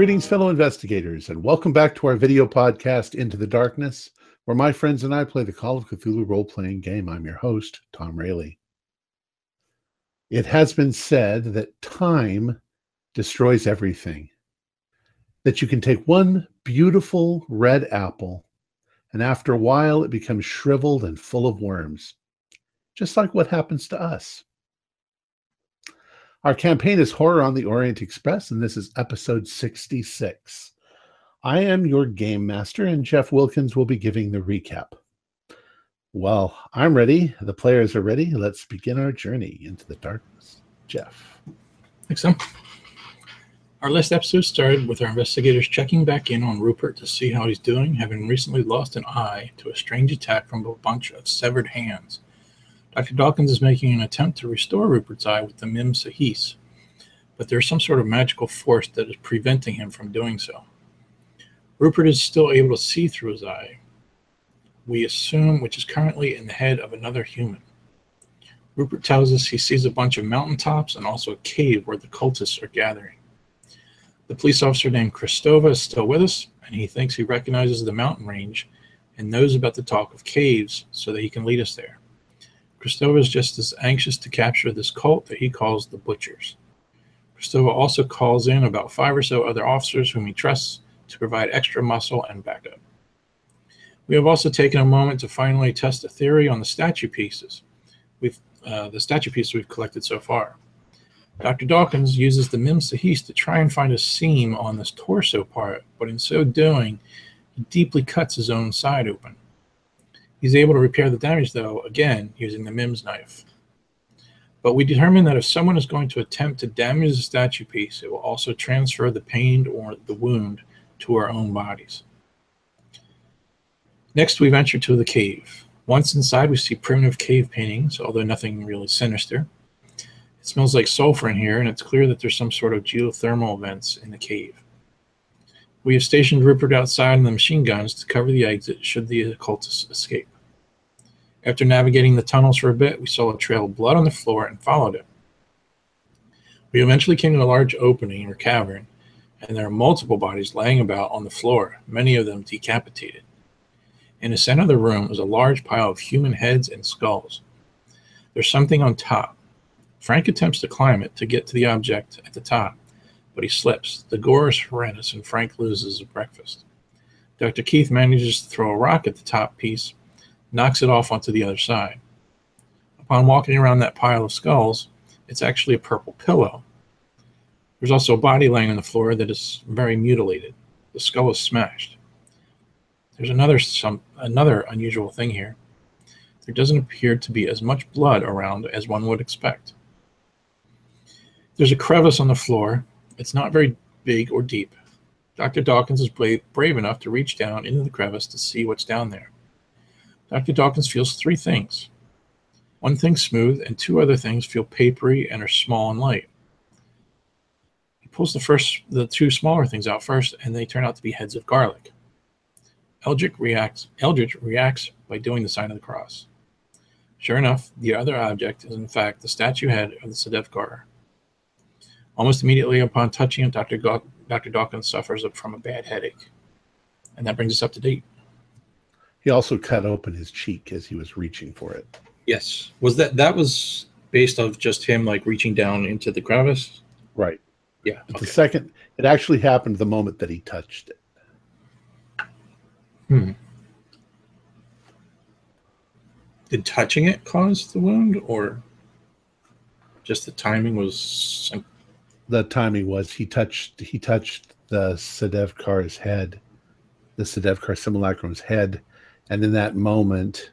Greetings, fellow investigators, and welcome back to our video podcast, Into the Darkness, where my friends and I play the Call of Cthulhu role playing game. I'm your host, Tom Rayleigh. It has been said that time destroys everything, that you can take one beautiful red apple, and after a while it becomes shriveled and full of worms, just like what happens to us. Our campaign is Horror on the Orient Express, and this is episode 66. I am your game master, and Jeff Wilkins will be giving the recap. Well, I'm ready. The players are ready. Let's begin our journey into the darkness. Jeff. Thanks, Sam. Our last episode started with our investigators checking back in on Rupert to see how he's doing, having recently lost an eye to a strange attack from a bunch of severed hands. Dr. Dawkins is making an attempt to restore Rupert's eye with the Mim Sahis, but there's some sort of magical force that is preventing him from doing so. Rupert is still able to see through his eye, we assume, which is currently in the head of another human. Rupert tells us he sees a bunch of mountaintops and also a cave where the cultists are gathering. The police officer named Christova is still with us, and he thinks he recognizes the mountain range and knows about the talk of caves so that he can lead us there. Christova is just as anxious to capture this cult that he calls the Butchers. Christova also calls in about five or so other officers whom he trusts to provide extra muscle and backup. We have also taken a moment to finally test a theory on the statue pieces. We've uh, the statue pieces we've collected so far. Dr. Dawkins uses the Mim Sahis to try and find a seam on this torso part, but in so doing, he deeply cuts his own side open. He's able to repair the damage, though, again, using the MIMS knife. But we determine that if someone is going to attempt to damage the statue piece, it will also transfer the pain or the wound to our own bodies. Next, we venture to the cave. Once inside, we see primitive cave paintings, although nothing really sinister. It smells like sulfur in here, and it's clear that there's some sort of geothermal vents in the cave. We have stationed Rupert outside and the machine guns to cover the exit should the occultists escape. After navigating the tunnels for a bit, we saw a trail of blood on the floor and followed it. We eventually came to a large opening or cavern, and there are multiple bodies laying about on the floor, many of them decapitated. In the center of the room was a large pile of human heads and skulls. There's something on top. Frank attempts to climb it to get to the object at the top, but he slips. The gore is horrendous, and Frank loses his breakfast. Dr. Keith manages to throw a rock at the top piece, knocks it off onto the other side. Upon walking around that pile of skulls, it's actually a purple pillow. There's also a body laying on the floor that is very mutilated. The skull is smashed. There's another some another unusual thing here. There doesn't appear to be as much blood around as one would expect. There's a crevice on the floor it's not very big or deep. Dr. Dawkins is brave, brave enough to reach down into the crevice to see what's down there. Dr. Dawkins feels three things. One thing smooth, and two other things feel papery and are small and light. He pulls the first, the two smaller things out first, and they turn out to be heads of garlic. Eldridge reacts, Eldridge reacts by doing the sign of the cross. Sure enough, the other object is in fact the statue head of the Sedefkar, Almost immediately upon touching it, Dr. Dr. Dawkins suffers from a bad headache. And that brings us up to date. He also cut open his cheek as he was reaching for it. Yes. Was that that was based of just him like reaching down into the crevice? Right. Yeah. Okay. The second it actually happened the moment that he touched it. Hmm. Did touching it cause the wound or just the timing was the timing was he touched he touched the Sedefkar's head, the Sedefkar simulacrum's head, and in that moment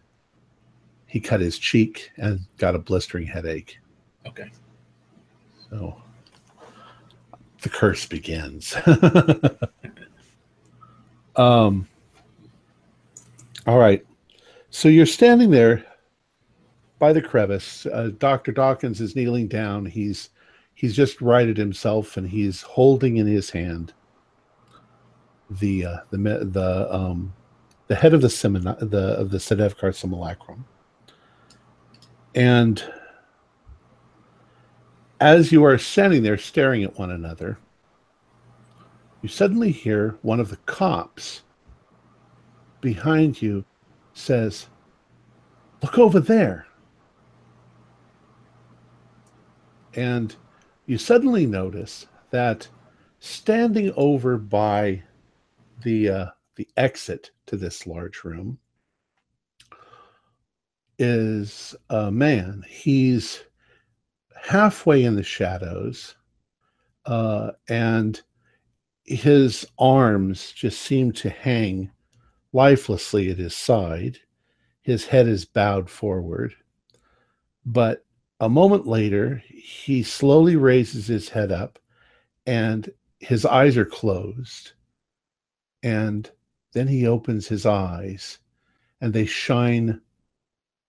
he cut his cheek and got a blistering headache. Okay. So the curse begins. um all right. So you're standing there by the crevice. Uh, Dr. Dawkins is kneeling down. He's he's just righted himself and he's holding in his hand the uh, the the um the head of the semina, the of the Sedefkar simulacrum. And as you are standing there staring at one another, you suddenly hear one of the cops behind you says, Look over there. And you suddenly notice that standing over by the uh, the exit to this large room is a man. He's halfway in the shadows, uh, and his arms just seem to hang lifelessly at his side. His head is bowed forward. But a moment later, he slowly raises his head up and his eyes are closed. And then he opens his eyes and they shine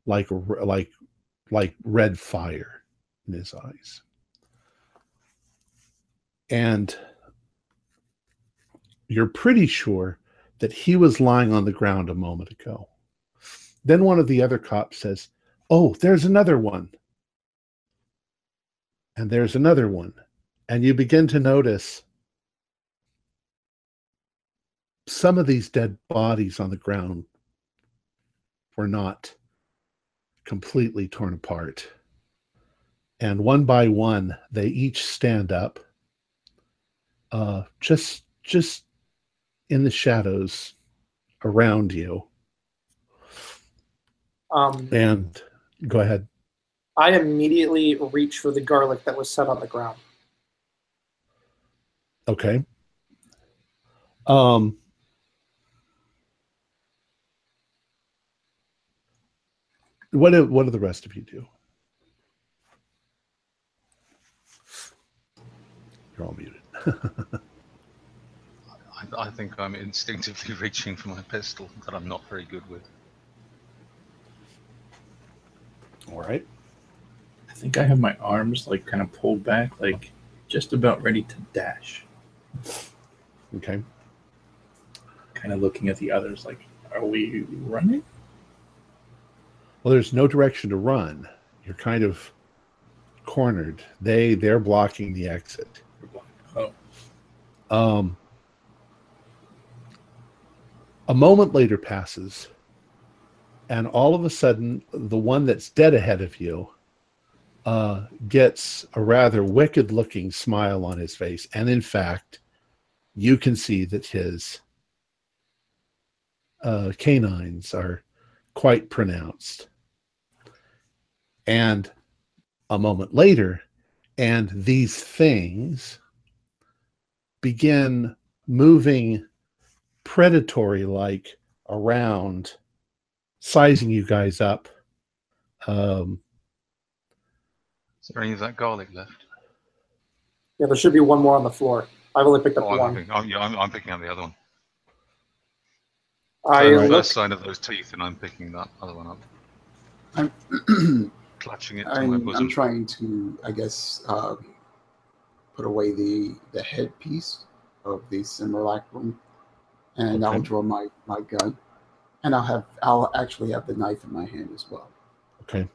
like like like red fire in his eyes. And you're pretty sure that he was lying on the ground a moment ago. Then one of the other cops says, Oh, there's another one. And there's another one. And you begin to notice some of these dead bodies on the ground were not completely torn apart. And one by one, they each stand up, uh, just just in the shadows around you. Um, and go ahead. I immediately reach for the garlic that was set on the ground. Okay. Um, what do, what do the rest of you do? You're all muted. I, I think I'm instinctively reaching for my pistol that I'm not very good with. All right. I think I have my arms like kind of pulled back, like just about ready to dash. Okay. Kind of looking at the others, like, are we running? Well, there's no direction to run. You're kind of cornered. They they're blocking the exit. Oh, Um, a moment later passes, and all of a sudden, the one that's dead ahead of you uh, gets a rather wicked looking smile on his face. And in fact, you can see that his uh, canines are quite pronounced. And a moment later, and these things begin moving predatory like around, sizing you guys up. Um, Is there any of that garlic left? Yeah, there should be one more on the floor. I've only picked up Oh, I'm, one. picking, oh, yeah, I'm, I'm picking up the other one. I Turn the look. first side of those teeth, and I'm picking that other one up, I'm, clutching it to my I'm, bosom. I'm trying to, I guess, uh, put away the the headpiece of the simulacrum, and I'll draw my my gun, and I'll have I'll actually have the knife in my hand as well. Okay.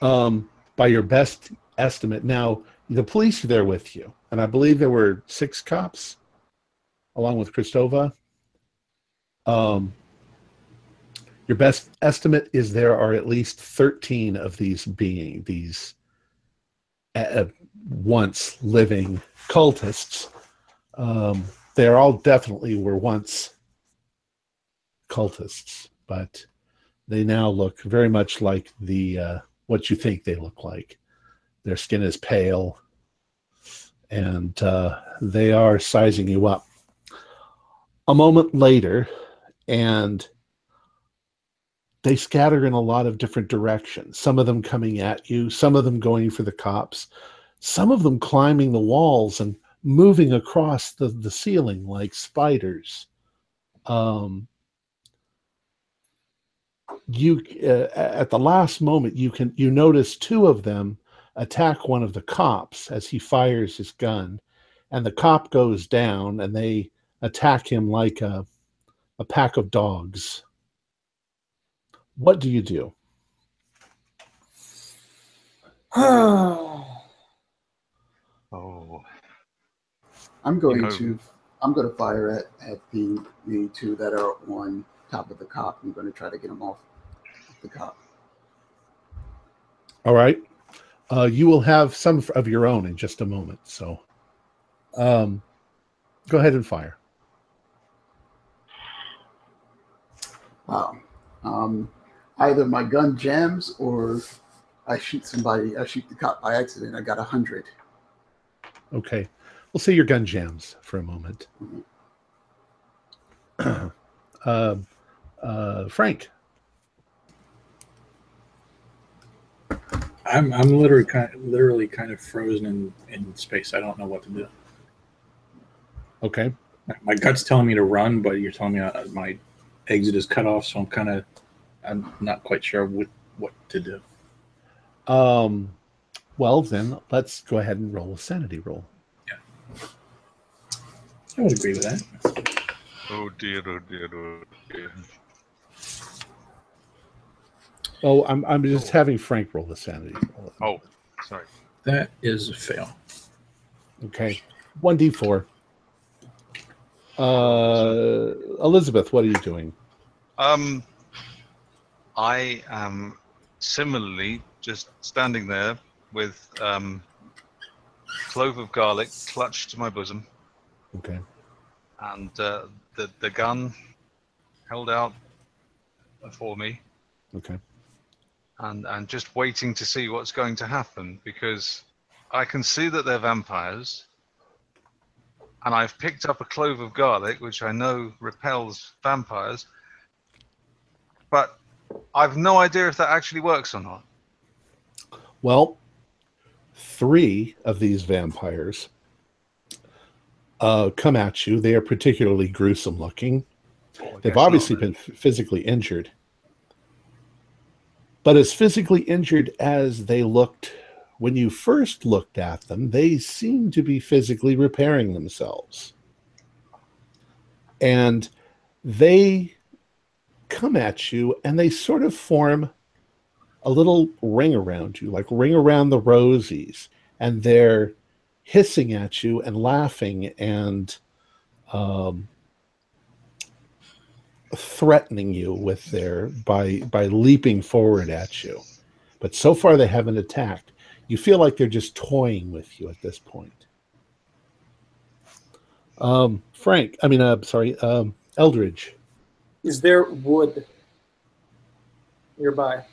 Um, by your best estimate, now the police are there with you, and I believe there were six cops, along with Christova. Um, your best estimate is there are at least thirteen of these being these uh, once living cultists. Um, they all definitely were once cultists, but they now look very much like the uh, what you think they look like. Their skin is pale, and uh, they are sizing you up. A moment later, and they scatter in a lot of different directions. Some of them coming at you, some of them going for the cops, some of them climbing the walls and moving across the, the ceiling like spiders. Um, you uh, at the last moment you can you notice two of them attack one of the cops as he fires his gun and the cop goes down and they attack him like a a pack of dogs. What do you do? Oh, I'm going know- to I'm going to fire at, at the the two that are on top of the cop. I'm going to try to get him off the cop. All right. Uh, you will have some of your own in just a moment. So um, go ahead and fire. Wow. Um, either my gun jams or I shoot somebody. I shoot the cop by accident. I got a hundred. Okay. We'll say your gun jams for a moment. uh, uh, Frank. I'm I'm literally kind of, literally kind of frozen in, in space. I don't know what to do. Okay. My gut's telling me to run, but you're telling me uh, my exit is cut off, so I'm kind of I'm not quite sure what what to do. Um, well then, let's go ahead and roll a sanity roll. Yeah. I would agree with that. Oh dear, oh dear, oh dear. Oh, I'm I'm just having Frank roll the sanity. Oh, sorry. That is a fail. Okay. One D four. Uh, Elizabeth, what are you doing? Um, I am similarly just standing there with um, clove of garlic clutched to my bosom Okay. and uh, the the gun held out for me, Okay. And and just waiting to see what's going to happen because I can see that they're vampires, and I've picked up a clove of garlic, which I know repels vampires, but I've no idea if that actually works or not. Well, three of these vampires uh, come at you. They are particularly gruesome looking. Well, They've obviously not been physically injured. But as physically injured as they looked when you first looked at them, they seem to be physically repairing themselves. And they come at you and they sort of form a little ring around you, like ring around the rosies. And they're hissing at you and laughing and um, threatening you with their by by leaping forward at you. But so far they haven't attacked. You feel like they're just toying with you at this point. Um frank i mean uh sorry um eldridge. Is there wood nearby?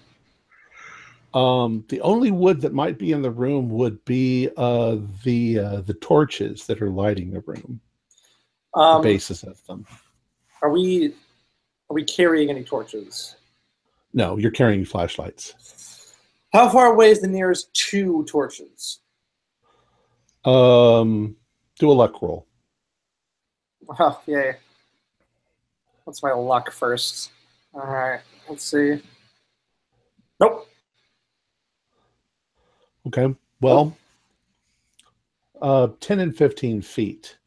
um the only wood that might be in the room would be uh the uh the torches that are lighting the room. The Um, bases of them. are we are we carrying any torches? no you're carrying flashlights How far away is the nearest two torches? um do a luck roll Oh, yay. What's my luck first? All right, let's see. Nope. Okay. Well, uh, 10 and 15 feet.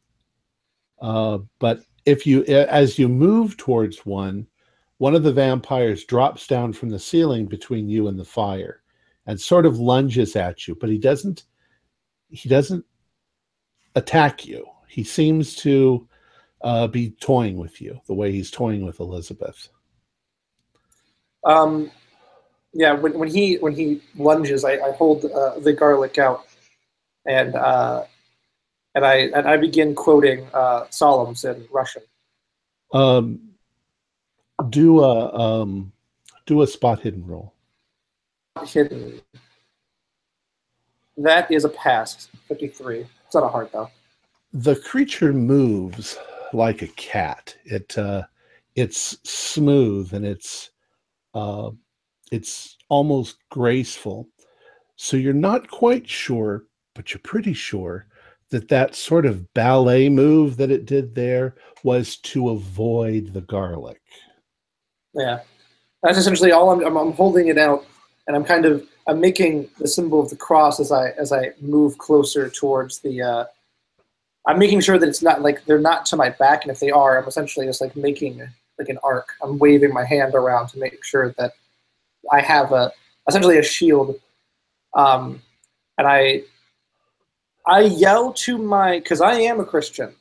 Uh, but if you, as you move towards one, one of the vampires drops down from the ceiling between you and the fire and sort of lunges at you, but he doesn't, he doesn't attack you. He seems to uh, be toying with you the way he's toying with Elizabeth. Um, yeah, when, when he when he lunges, I, I hold uh, the garlic out, and uh, and I and I begin quoting uh, Psalms in Russian. Um, do a um, do a spot hidden roll. Hidden. That is a pass. Fifty-three. It's not a heart though. the creature moves like a cat. It uh, it's smooth and it's uh, it's almost graceful. So you're not quite sure, but you're pretty sure that that sort of ballet move that it did there was to avoid the garlic. Yeah, that's essentially all. I'm, I'm I'm holding it out, and I'm kind of I'm making the symbol of the cross as I as I move closer towards the. Uh, I'm making sure that it's not like they're not to my back, and if they are, I'm essentially just like making like an arc. I'm waving my hand around to make sure that I have a essentially a shield, um, and I I yell to my because I am a Christian.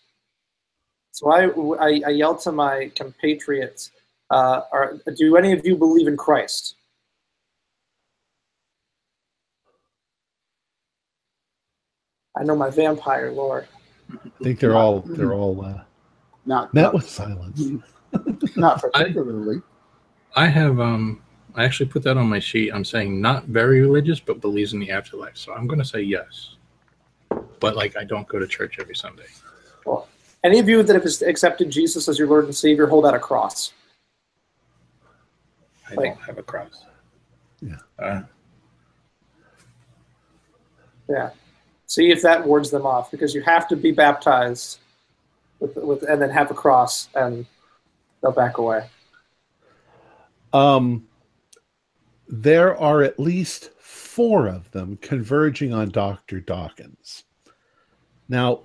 So I, I, I yell to my compatriots, uh, are, do any of you believe in Christ? I know my vampire lore. I think they're all they're all uh, Not met not, with silence. not particularly. I have um I actually put that on my sheet. I'm saying not very religious, but believes in the afterlife. So I'm gonna say yes. But like I don't go to church every Sunday. Well, Any of you that have accepted Jesus as your Lord and Savior, hold out a cross. I Like- don't have a cross. Yeah. Uh, Yeah. See if that wards them off because you have to be baptized with, with and then have a cross and they'll back away. Um, there are at least four of them converging on Dr. Dawkins. Now,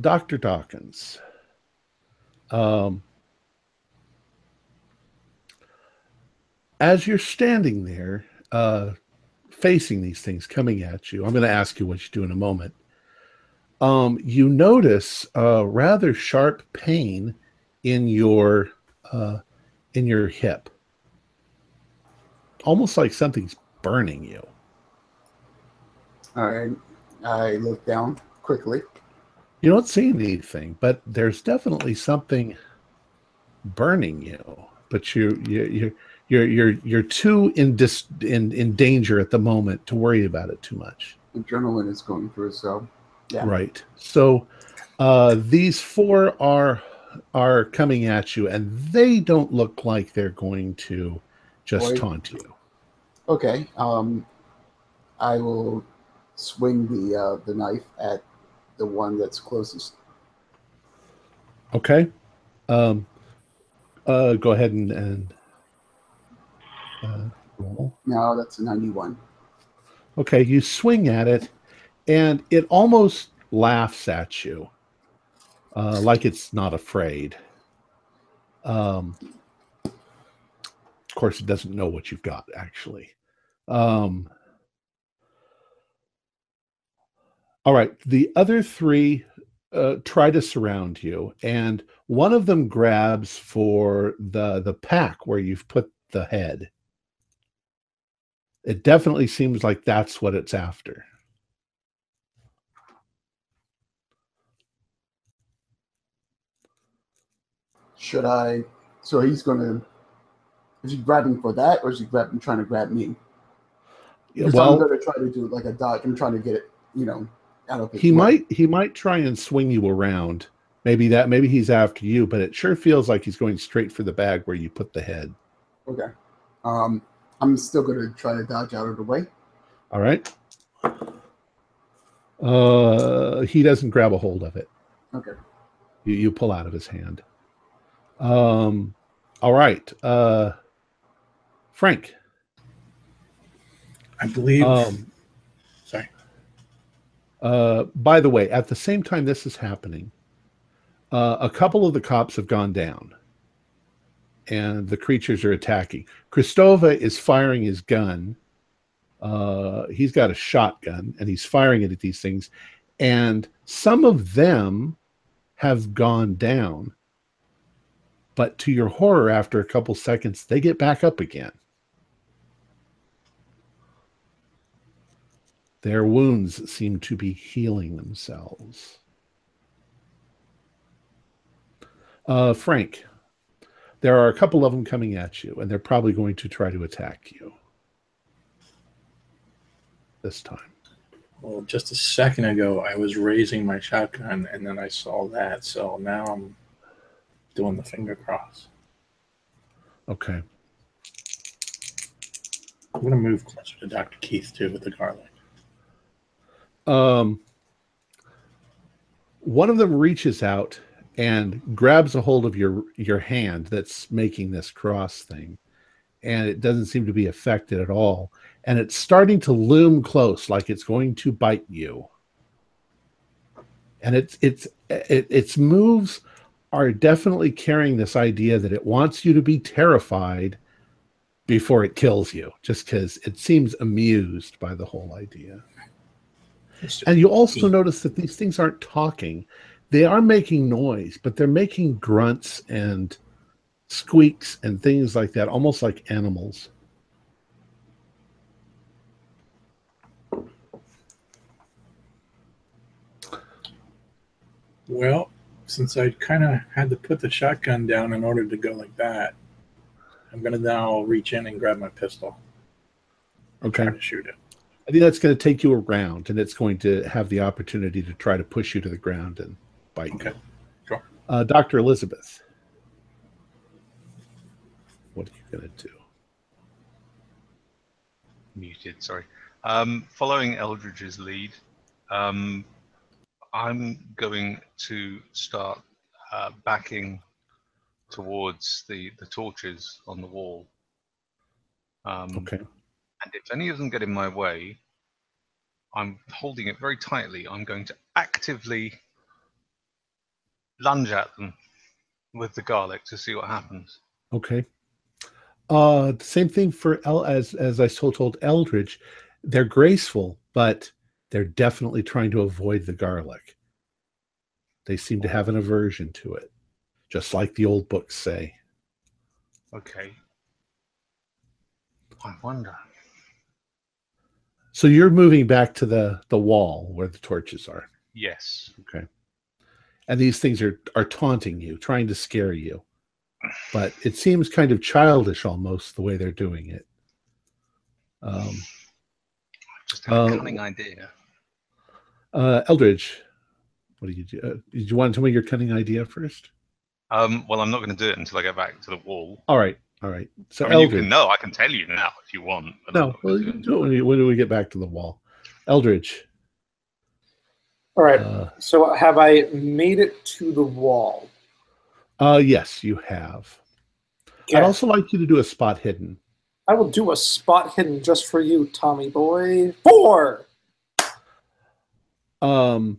Dr. Dawkins, um, as you're standing there, uh, facing these things coming at you, I'm going to ask you what you do in a moment. Um, you notice a rather sharp pain in your uh, in your hip almost like something's burning you. All right. I look down quickly. You don't see anything, but there's definitely something burning you. But you you you you're you're you're too in dis, in in danger at the moment to worry about it too much. Adrenaline is going through, so Yeah. Right. So uh, these four are are coming at you, and they don't look like they're going to just Boy. taunt you. okay. Um, I will swing the uh, the knife at the one that's closest. Okay. Um, uh, go ahead and, and uh, roll. No, that's a ninety-one. Okay, you swing at it, and it almost laughs at you, uh, like it's not afraid. Um, of course, it doesn't know what you've got, actually. Um, all right, the other three uh, try to surround you, and one of them grabs for the the pack where you've put the head. It definitely seems like that's what it's after. Should I? So he's gonna. Is he grabbing for that, or is he grabbing trying to grab me? Yeah, well, I'm gonna try to do like a dodge. I'm trying to get it, you know, out of his he way. might he might try and swing you around. Maybe that maybe he's after you, but it sure feels like he's going straight for the bag where you put the head. Okay. Um, I'm still gonna try to dodge out of the way. All right. Uh, he doesn't grab a hold of it. Okay. You you pull out of his hand. Um, all right. Uh, Frank. I believe. Um, sorry. Uh, by the way, at the same time this is happening, uh, a couple of the cops have gone down, and the creatures are attacking. Christova is firing his gun. Uh, he's got a shotgun, and he's firing it at these things, and some of them have gone down. But to your horror, after a couple seconds, they get back up again. Their wounds seem to be healing themselves. Uh, Frank, there are a couple of them coming at you, and they're probably going to try to attack you this time. Well, just a second ago, I was raising my shotgun, and then I saw that. So now I'm doing the finger cross. Okay. I'm gonna move closer to Dr. Keith too with the garlic. Um, one of them reaches out and grabs a hold of your your hand that's making this cross thing, and it doesn't seem to be affected at all. And it's starting to loom close, like it's going to bite you. And it's it's it, its moves are definitely carrying this idea that it wants you to be terrified before it kills you, just because it seems amused by the whole idea. And you also notice that these things aren't talking. they are making noise, but they're making grunts and squeaks and things like that, almost like animals. Well, since I kind of had to put the shotgun down in order to go like that, I'm going to now reach in and grab my pistol. Okay. Try to shoot it. I think that's going to take you around and it's going to have the opportunity to try to push you to the ground and bite Okay. you. Sure. Uh, Dr. Elizabeth, what are you going to do? muted. Sorry. Um, following Eldridge's lead, um, I'm going to start uh, backing towards the the torches on the wall. Um, Okay. And if any of them get in my way, I'm holding it very tightly. I'm going to actively lunge at them with the garlic to see what happens. Okay. Uh, same thing for El as as I so told Eldridge. They're graceful, but they're definitely trying to avoid the garlic. They seem to have an aversion to it, just like the old books say. Okay. I wonder. So you're moving back to the the wall where the torches are. Yes. Okay. And these things are are taunting you, trying to scare you. But it seems kind of childish almost the way they're doing it. Um, Just had a Uh, cunning idea. uh, Eldridge, what do you do? Uh, did you want to tell me your cunning idea first? Um, well, I'm not going to do it until I get back to the wall. All right, all right. So I mean, you can know. I can tell you now if you want. no, not well, you do can it. do it when, you, when we get back to the wall. Eldridge, All right. uh, So have I made it to the wall? uh, yes, you have. I'd also like you to do a spot hidden. I will do a spot hidden just for you, Tommy boy. Four. um,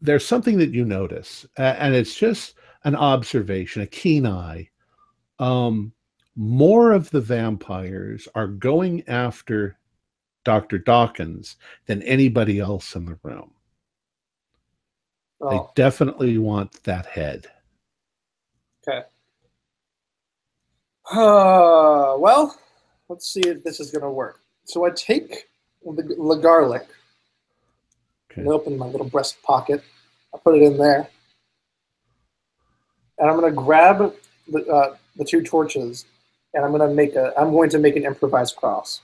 there's something that you notice, a- and it's just an observation, a keen eye. Um, more of the vampires are going after Dr. Dawkins than anybody else in the room. They Oh, definitely want that head. okay. Uh, well, let's see if this is going to work. So I take the, the garlic Okay. and open my little breast pocket. I put it in there. And I'm going to grab the, uh, the two torches and I'm going to make a I'm going to make an improvised cross.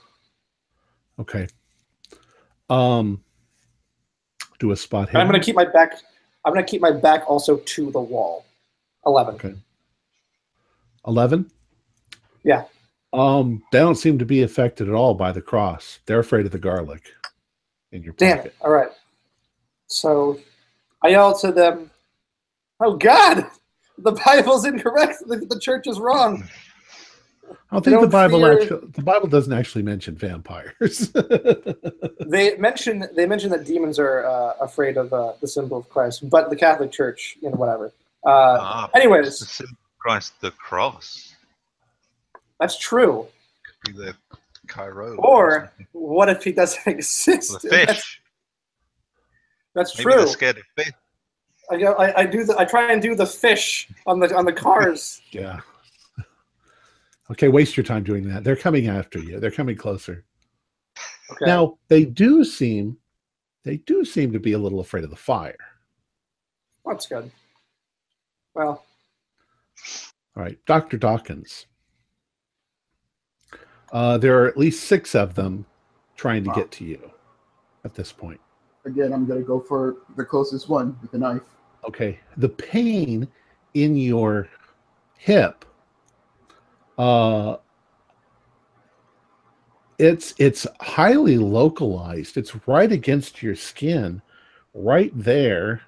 Okay. Um, do a spot And I'm going to keep my back I'm going to keep my back also to the wall. 11. Okay. 11? Yeah. Um, they don't seem to be affected at all by the cross. They're afraid of the garlic in your Damn pocket. it. All right. So I yell to them, Oh God, the Bible's incorrect. The, the church is wrong. I don't think the don't Bible fear- actually the Bible doesn't actually mention vampires. They mention they mention that demons are uh, afraid of uh, the symbol of Christ, but the Catholic Church, you know, whatever. Uh, Ah, anyways. the symbol of Christ, the cross, that's true. could be the Chi-Rho. Or what if he doesn't exist? the That's, fish. that's Maybe true. they're scared of fish. I, I, I do the I try and do the fish on the on the cars. yeah. Okay, waste your time doing that. They're coming after you. They're coming closer. Okay. Now, they do seem they do seem to be a little afraid of the fire. that's good. Well, All right, Dr. Dawkins. Uh, there are at least six of them trying to Wow. get to you at this point. Again, I'm gonna go for the closest one with the knife. Okay, the pain in your hip, uh, it's it's highly localized. It's right against your skin, right there,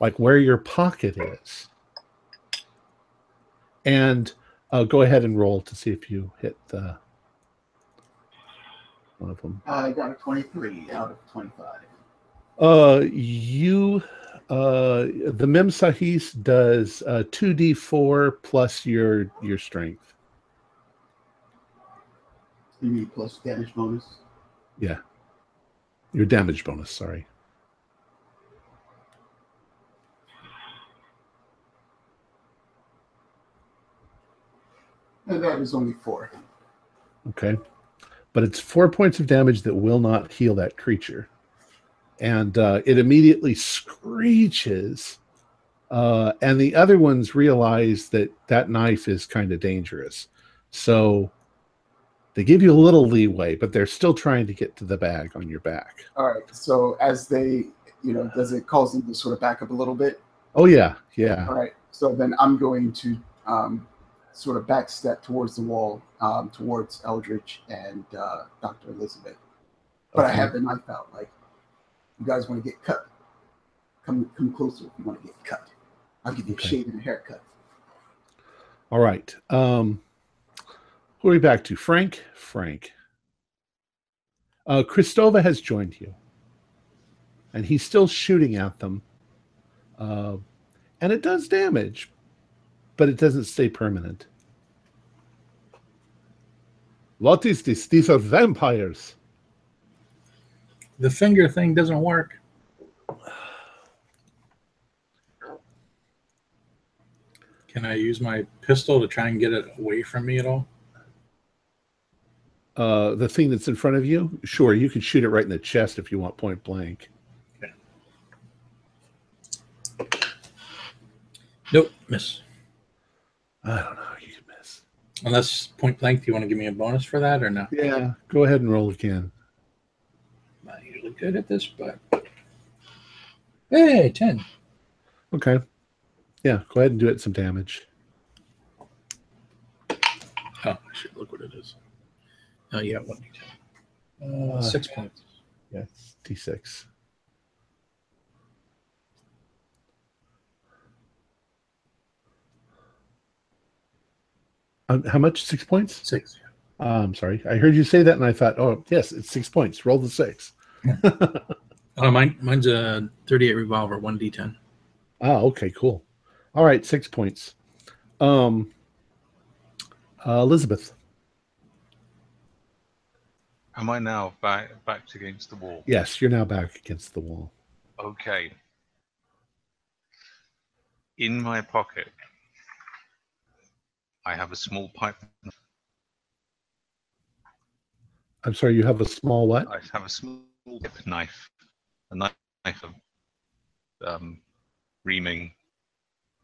like where your pocket is. And uh, go ahead and roll to see if you hit the one of them. I got a 23 out of 25. Uh, you, uh, the Mem Sahis does uh, two D four plus your your strength. You mean plus damage bonus? Yeah. Your damage bonus, sorry. And that is only four. Okay. But it's four points of damage that will not heal that creature. And uh, it immediately screeches. Uh, and the other ones realize that that knife is kind of dangerous. So they give you a little leeway, but they're still trying to get to the bag on your back. All right. So as they, you know, does it cause them to sort of back up a little bit? Oh, yeah. Yeah. All right. So then I'm going to um, sort of back step towards the wall, um, towards Eldridge and uh, Dr. Elizabeth. But I have the knife out. Like, you guys want to get cut? Come, come closer if you want to get cut. I'll give you Okay. a shave and a haircut. All right. Um, who are we back to? Frank? Frank. Uh, Christova has joined you. And he's still shooting at them. Uh, and it does damage, but it doesn't stay permanent. What is this? These are vampires. The finger thing doesn't work. Can I use my pistol to try and get it away from me at all? Uh, the thing that's in front of you, sure, you can shoot it right in the chest if you want point blank. Nope, miss. I don't know. You can miss. Unless point blank, do you want to give me a bonus for that or no? Yeah, go ahead and roll again. Usually good at this, but hey, ten. Okay. Yeah, go ahead and do it some damage. Oh, I should look what it is. Oh, yeah, one d10. Uh, six points. Yeah, it's D6. Um, how much? Six points? Six. Uh, I'm sorry. I heard you say that and I thought, oh, yes, it's six points. Roll the six. Oh, mine, mine's a 38 revolver, one d10. Ah, okay, cool. All right, six points. Um, uh, Elizabeth. Am I now back backed against the wall? Yes, you're now back against the wall. Okay. In my pocket, I have a small pipe. I'm sorry, you have a small what? I have a small knife, a knife of um, reaming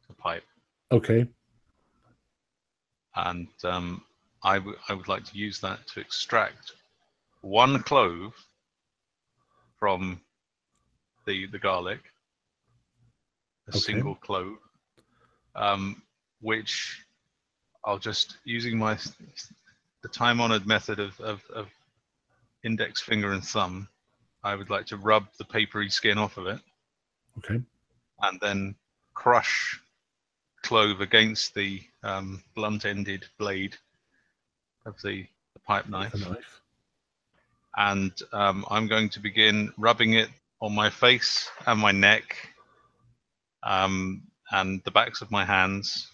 the pipe, Okay. and um, I would I would like to use that to extract one clove from the the garlic, a Okay. single clove, um, which I'll just using my the time honored method of, of, of index finger and thumb. I would like to rub the papery skin off of it Okay. and then crush clove against the um, blunt-ended blade of the, the pipe knife, knife. and um, I'm going to begin rubbing it on my face and my neck, um, and the backs of my hands.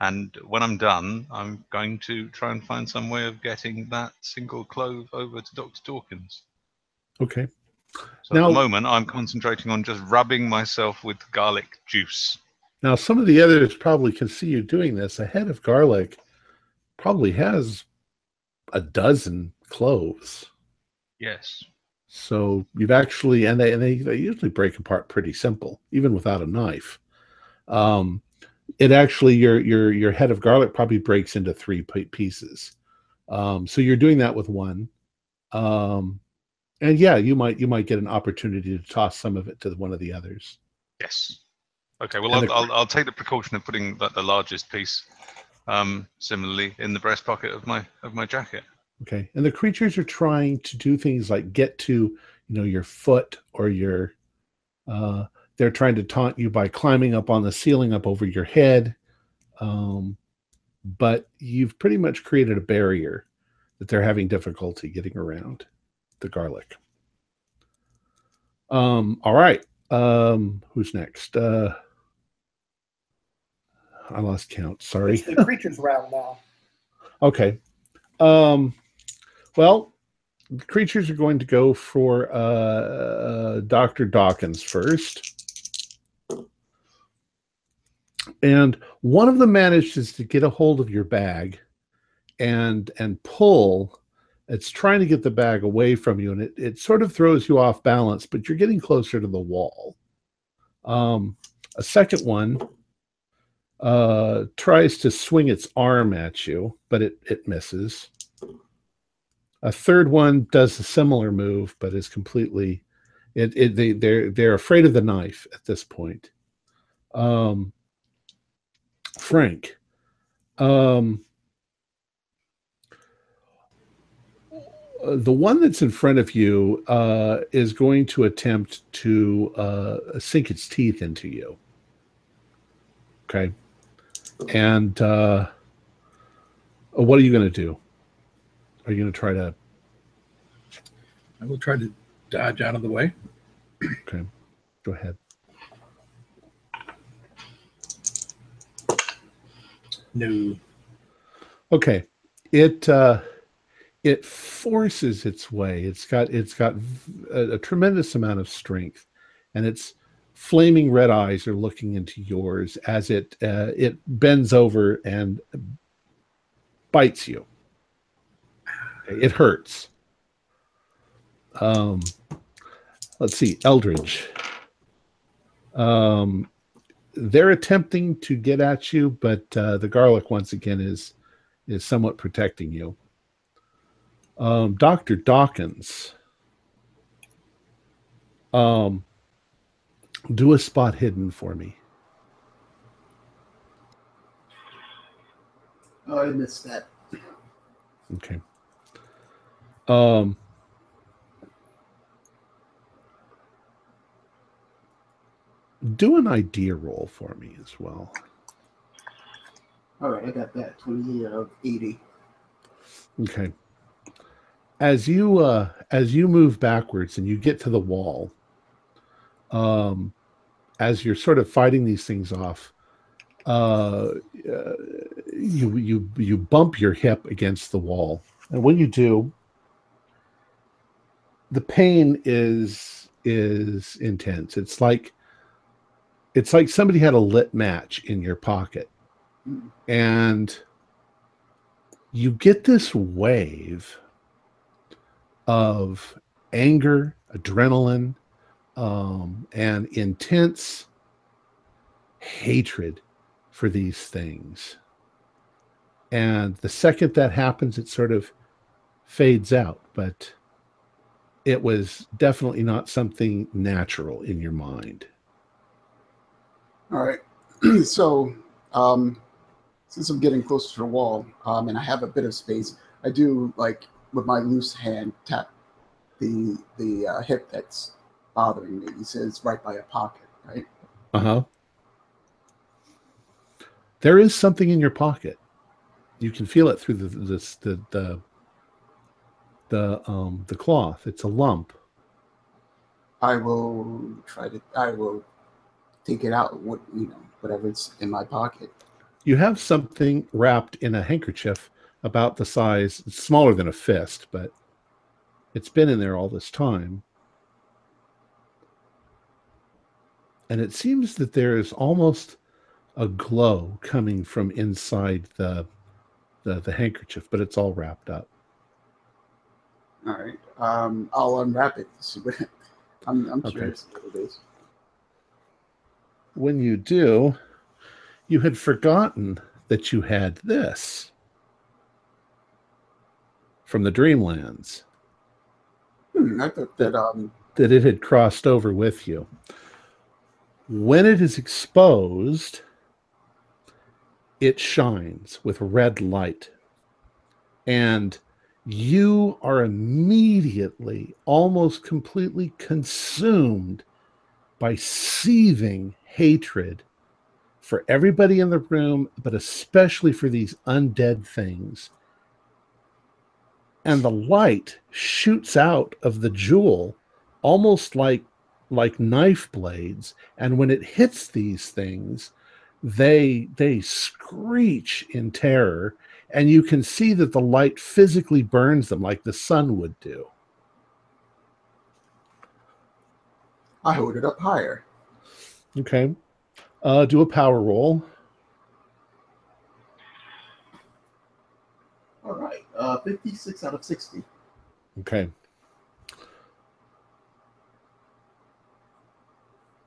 And when I'm done, I'm going to try and find some way of getting that single clove over to Dr. Dawkins. Okay. So Now- at the moment, I'm concentrating on just rubbing myself with garlic juice. Now, some of the others probably can see you doing this. A head of garlic probably has a dozen cloves. Yes. So you've actually, and they, and they, they usually break apart pretty simple, even without a knife. Um, it actually, your your your head of garlic probably breaks into three pieces. Um, so you're doing that with one, um, and yeah, you might you might get an opportunity to toss some of it to one of the others. Yes. Okay. Well, I'll, the- I'll, I'll take the precaution of putting the, the largest piece, um, similarly in the breast pocket of my of my jacket. Okay. And the creatures are trying to do things like get to, you know, your foot or your uh they're trying to taunt you by climbing up on the ceiling up over your head. Um but you've pretty much created a barrier that they're having difficulty getting around the garlic. Um all right. Um who's next? Uh I lost count. Sorry. It's the creature's round now. Okay. Um, well, the creatures are going to go for uh, uh, Dr. Dawkins first. and one of them manages to get a hold of your bag and and pull it's trying to get the bag away from you and it, it sort of throws you off balance but you're getting closer to the wall. Um, a second one uh, tries to swing its arm at you but it, it misses. A third one does a similar move but is completely it, it they, they're they're afraid of the knife at this point. Um, frank um, the one that's in front of you uh, is going to attempt to uh, sink its teeth into you. Okay. And uh, what are you going to do? Are you going to try to? I will try to dodge out of the way. Okay. Go ahead. No. Okay. It. Uh, it forces its way. It's got it's got a, a, tremendous amount of strength, and its flaming red eyes are looking into yours as it uh, it bends over and bites you. It hurts. Um, let's see, Eldridge. Um, they're attempting to get at you, but uh, the garlic once again is is somewhat protecting you. Um, Dr. Dawkins, um, do a spot hidden for me. Oh, I missed that. Okay. Um, do an idea roll for me as well. All right, I got that. 20 of 80. Okay as you uh as you move backwards and you get to the wall um as you're sort of fighting these things off uh, uh you you you bump your hip against the wall. And when you do the pain is is intense. It's like it's like somebody had a lit match in your pocket. Mm. and you get this wave of anger, adrenaline, um, and intense hatred for these things. And the second that happens, it sort of fades out, but it was definitely not something natural in your mind. All right. so, um, since I'm getting closer to the wall um, and I have a bit of space, I do like with my loose hand tap the the uh, hip that's bothering me. He says right by a pocket, right? Uh huh. There is something in your pocket. You can feel it through the the the the, the um the cloth. It's a lump. I will try to. I will take it out. What you know, whatever's in my pocket. You have something wrapped in a handkerchief about the size, it's smaller than a fist, but it's been in there all this time. And it seems that there is almost a glow coming from inside the the, the handkerchief, but it's all wrapped up. All right. Um, I'll unwrap it. I'm, I'm curious what it is. When you do, you had forgotten that you had this from the Dreamlands. Hmm, I thought that um that it had crossed over with you. When it is exposed, it shines with red light. And you are immediately, almost completely consumed by seething hatred for everybody in the room, but especially for these undead things and the light shoots out of the jewel almost like like knife blades. And when it hits these things they they screech in terror. And you can see that the light physically burns them like the sun would do. I hold it up higher. Okay. Uh, do a power roll All right. Uh, 56 out of 60. Okay.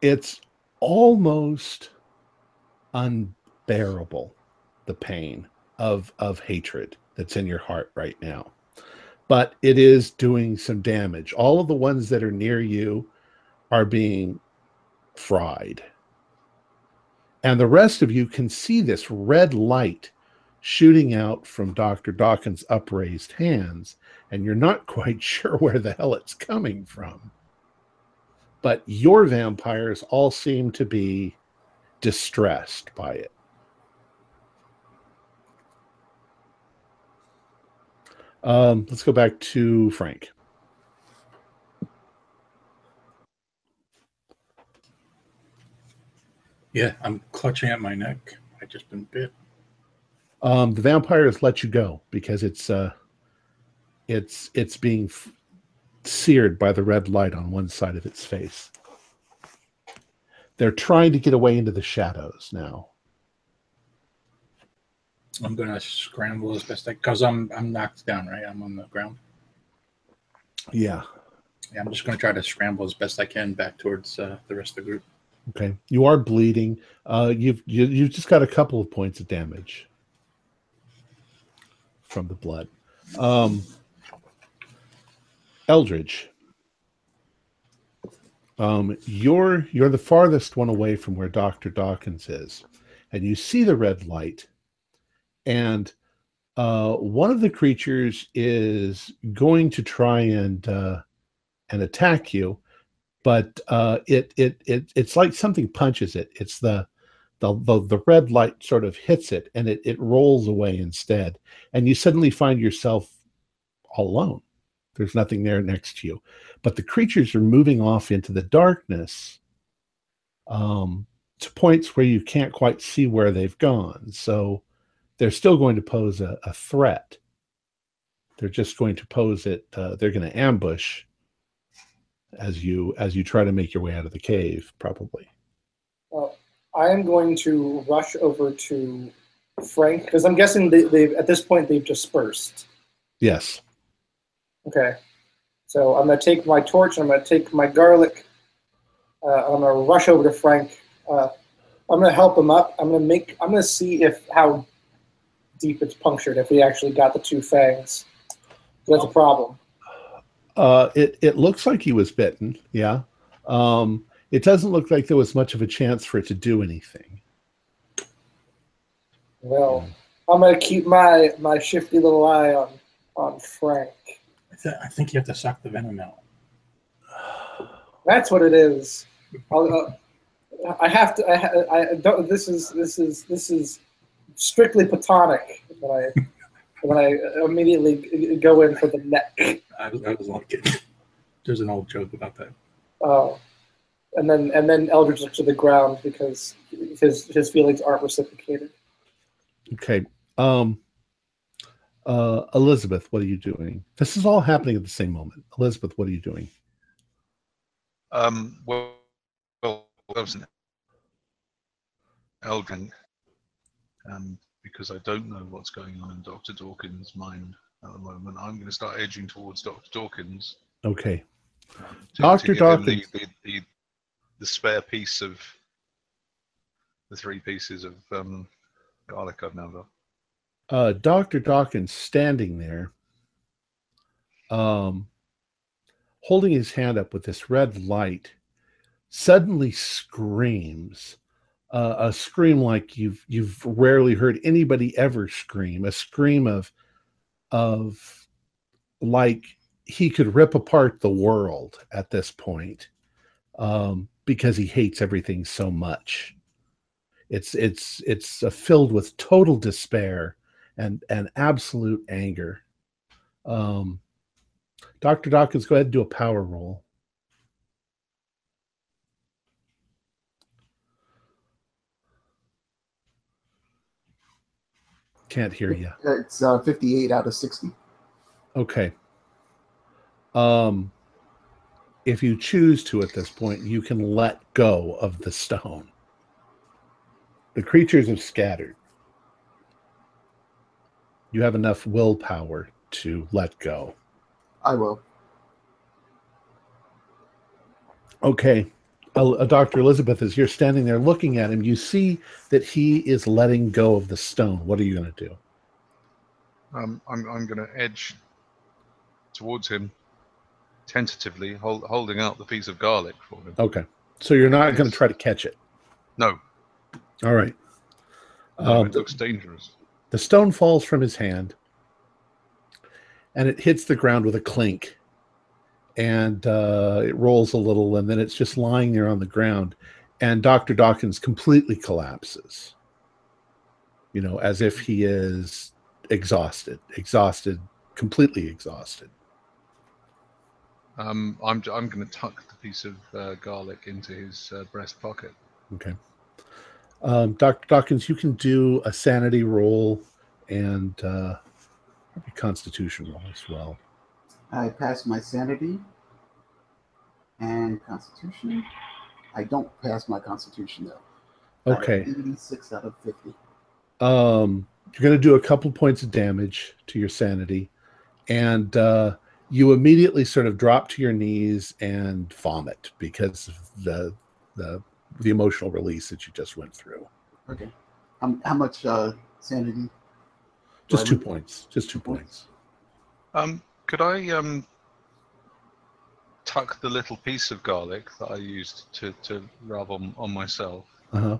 It's almost unbearable the pain of of hatred that's in your heart right now. But it is doing some damage. All of the ones that are near you are being fried. And the rest of you can see this red light shooting out from Dr. Dawkins' upraised hands, and you're not quite sure where the hell it's coming from. But your vampires all seem to be distressed by it. Um, let's go back to Frank. Yeah, I'm clutching at my neck. I just been bit. Um, the vampires let you go because it's uh, it's it's being f- seared by the red light on one side of its face. They're trying to get away into the shadows now. I'm gonna scramble as best I can because I'm I'm knocked down, right? I'm on the ground. Yeah. Yeah, I'm just gonna try to scramble as best I can back towards uh, the rest of the group. Okay. You are bleeding. Uh, you've you, you've just got a couple of points of damage from the blood. Um, Eldridge. Um, you're you're the farthest one away from where Doctor Dawkins is, and you see the red light, and uh, one of the creatures is going to try and uh, and attack you, but uh, it, it it it's like something punches it. It's the the, the the red light sort of hits it, and it it rolls away instead, and you suddenly find yourself alone. There's nothing there next to you, but the creatures are moving off into the darkness um, to points where you can't quite see where they've gone. So they're still going to pose a, a threat. They're just going to pose it. Uh, they're going to ambush as you as you try to make your way out of the cave, probably. I am going to rush over to Frank because I'm guessing they, they've at this point they've dispersed. Yes. Okay. So I'm going to take my torch. I'm going to take my garlic. Uh, I'm going to rush over to Frank. Uh, I'm going to help him up. I'm going to make. I'm going to see if how deep it's punctured. If we actually got the two fangs, that's a problem. Uh, it it looks like he was bitten. Yeah. Um, it doesn't look like there was much of a chance for it to do anything. Well, I'm going to keep my my shifty little eye on on Frank. I, th- I think you have to suck the venom out. That's what it is. I'll, uh, I have to. I, ha- I don't. This is this is this is strictly platonic. When I when I immediately go in for the neck. I was, I was only kidding. There's an old joke about that. Oh, and then and then Eldridge looks to the ground because his his feelings aren't reciprocated. Okay. Um, uh, Elizabeth, what are you doing? This is all happening at the same moment. Elizabeth, what are you doing? Um, well, well, wasn't Elgin, um, because I don't know what's going on in Dr. Dawkins' mind at the moment. I'm going to start edging towards Dr. Dawkins. Okay. to- Dr. to Dawkins. The, the, the, the spare piece of the three pieces of um, garlic I've now got. Uh, Dr. Dawkins standing there, um, holding his hand up with this red light, suddenly screams. Uh, a scream like you've you've rarely heard anybody ever scream. A scream of of like he could rip apart the world at this point um, because he hates everything so much. It's it's it's uh, filled with total despair and and absolute anger. Um, Dr. Dawkins, go ahead and do a power roll. Can't hear you. It's uh, 58 out of 60. Okay. Um, if you choose to at this point, you can let go of the stone. The creatures have scattered. you have enough willpower to let go. I will. Okay. Uh, uh, Dr. Elizabeth, as you're standing there looking at him, you see that he is letting go of the stone. What are you going to do? Um, I'm I'm going to edge towards him, tentatively, hold, holding out the piece of garlic for him. Okay. So you're not going to try to catch it. No, All right. no, Um, it looks dangerous. The stone falls from his hand and it hits the ground with a clink and uh, it rolls a little and then it's just lying there on the ground and dr dawkins completely collapses you know as if he is exhausted exhausted completely exhausted Um, I'm I'm going to tuck the piece of uh, garlic into his uh, breast pocket. okay um, dr dawkins you can do a sanity roll and uh, probably constitution roll as well I pass my sanity and constitution. I don't pass my constitution though. Okay 86 out of 50. um you're going to do a couple points of damage to your sanity and uh you immediately sort of drop to your knees and vomit because of the the the emotional release that you just went through Okay. Um, how much uh, sanity? just two points just two points Um, could I um tuck the little piece of garlic that I used to to rub on, on myself? uh-huh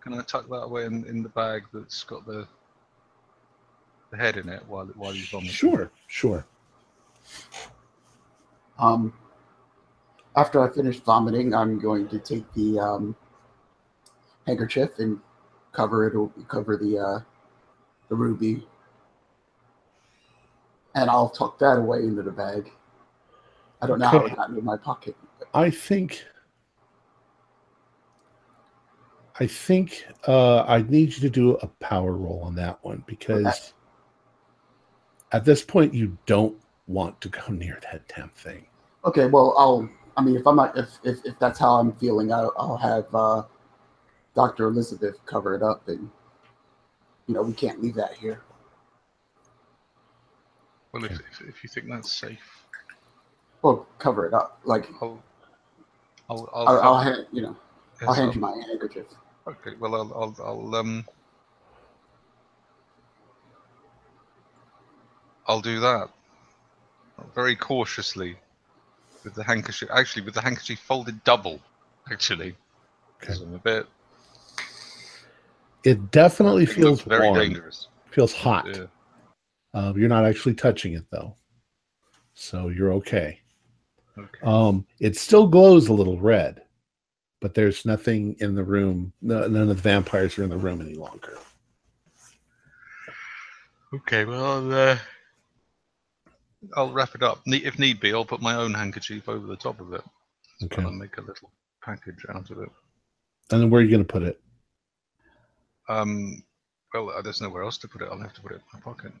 Can I tuck that away in, in the bag that's got the the head in it while while he's vomiting? sure sure Um, after I finish vomiting, I'm going to take the um, handkerchief and cover it, cover the uh, the ruby, and I'll tuck that away into the bag. I don't know how it got into my pocket. i think i think uh i need you to do a power roll on that one because Okay. at this point you don't want to go near that damn thing Okay, well, I'll. I mean, if I'm not, if if, if that's how I'm feeling, I'll, I'll have uh, Doctor Elizabeth cover it up, and you know, we can't leave that here. Well, if, if, if you think that's safe, Well, cover it up. Like I'll I'll I'll, I'll, I'll hand, you know, yes, I'll hand you my handkerchief. Okay, well I'll I'll, I'll um I'll do that very cautiously with the handkerchief. Actually, with the handkerchief folded double. Actually, because I'm a bit it definitely feels very warm dangerous. feels hot Yeah. Uh, you're not actually touching it though, so you're okay. Okay. Um, it still glows a little red, but there's nothing in the room. No, none of the vampires are in the room any longer. Okay, well, uh, I'll wrap it up. If need be, I'll put my own handkerchief over the top of it. Okay. And make a little package out of it. And then where are you going to put it? Um, well, uh, there's nowhere else to put it. I'll have to put it in my pocket.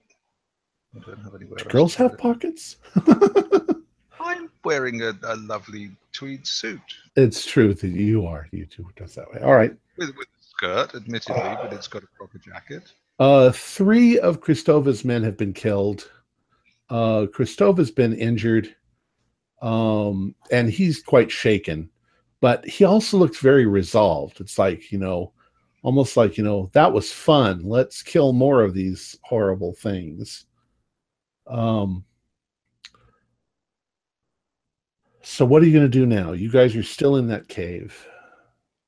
I don't have anywhere else. Girls have pockets. I'm wearing a, a lovely tweed suit it's true that you are. You do does that way. All right. with, with a skirt, admittedly, but it's got a proper jacket. Uh, three of Christova's men have been killed. Uh, Christova's been injured, um, and he's quite shaken. But he also looks very resolved. It's like you know, almost like you know that was fun. Let's kill more of these horrible things. Um. So what are you going to do now? You guys are still in that cave,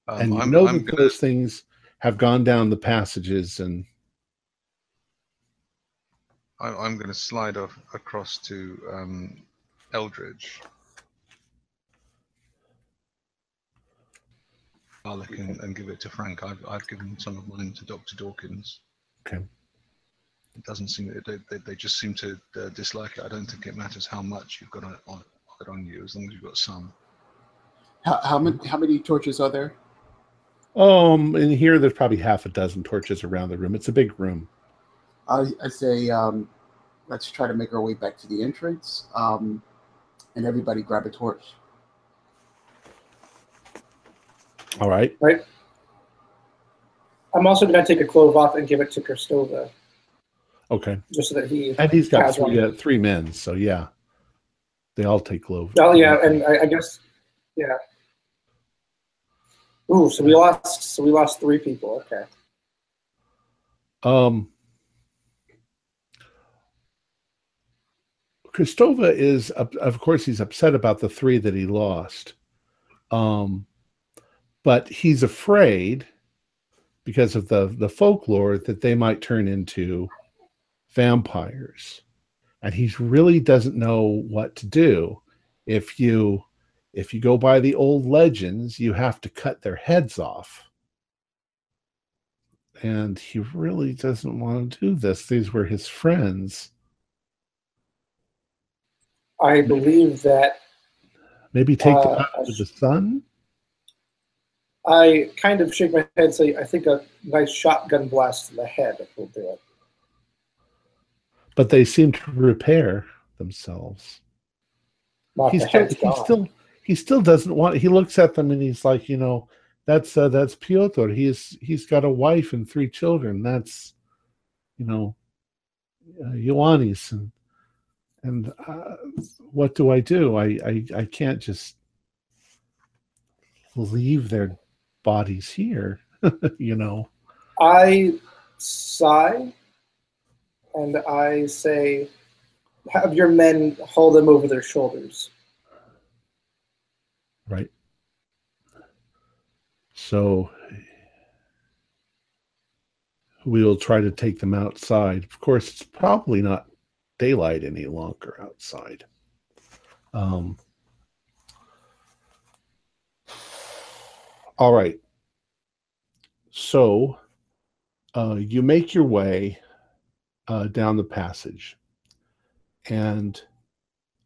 Um, and you I'm, know I'm that gonna, those things have gone down the passages and I- I'm going to slide off across to um, Eldridge. Garlic and, and give it to Frank. I've, I've given some of mine to Dr. Dawkins. Okay. It doesn't seem they, they, they just seem to uh, dislike it. I don't think it matters how much you've got on, on, it on you, as long as you've got some. How, how many how many torches are there? Um, in here, there's probably half a dozen torches around the room. It's a big room. I, I say um, let's try to make our way back to the entrance, um, and everybody grab a torch. All right. right. I'm also going to take a clove off and give it to Christova. Okay. just so that he. And he's got three, one. uh, three men, so yeah. They all take clove. Oh yeah, and I, I guess yeah. Ooh, so we lost. So we lost three people. Okay. Um, Christova is, of course, he's upset about the three that he lost. Um, but he's afraid because of the the folklore that they might turn into vampires, and he really doesn't know what to do. If you if you go by the old legends, you have to cut their heads off and he really doesn't want to do this. These were his friends. I believe that Maybe take Uh, to the sun. I kind of shake my head and say I think a nice shotgun blast in the head will do it. But they seem to repair themselves. Not He's the still, he still he still doesn't want. He looks at them and he's like, you know, that's uh, that's Piotr. He's he's got a wife and three children. That's you know, uh, Ioannis and and uh, what do I do? I, I I can't just leave their bodies here. you know. I sigh and I say, have your men haul them over their shoulders. Right. So we'll try to take them outside. Of course, it's probably not daylight any longer outside. Um, all right. So uh, you make your way uh, down the passage, and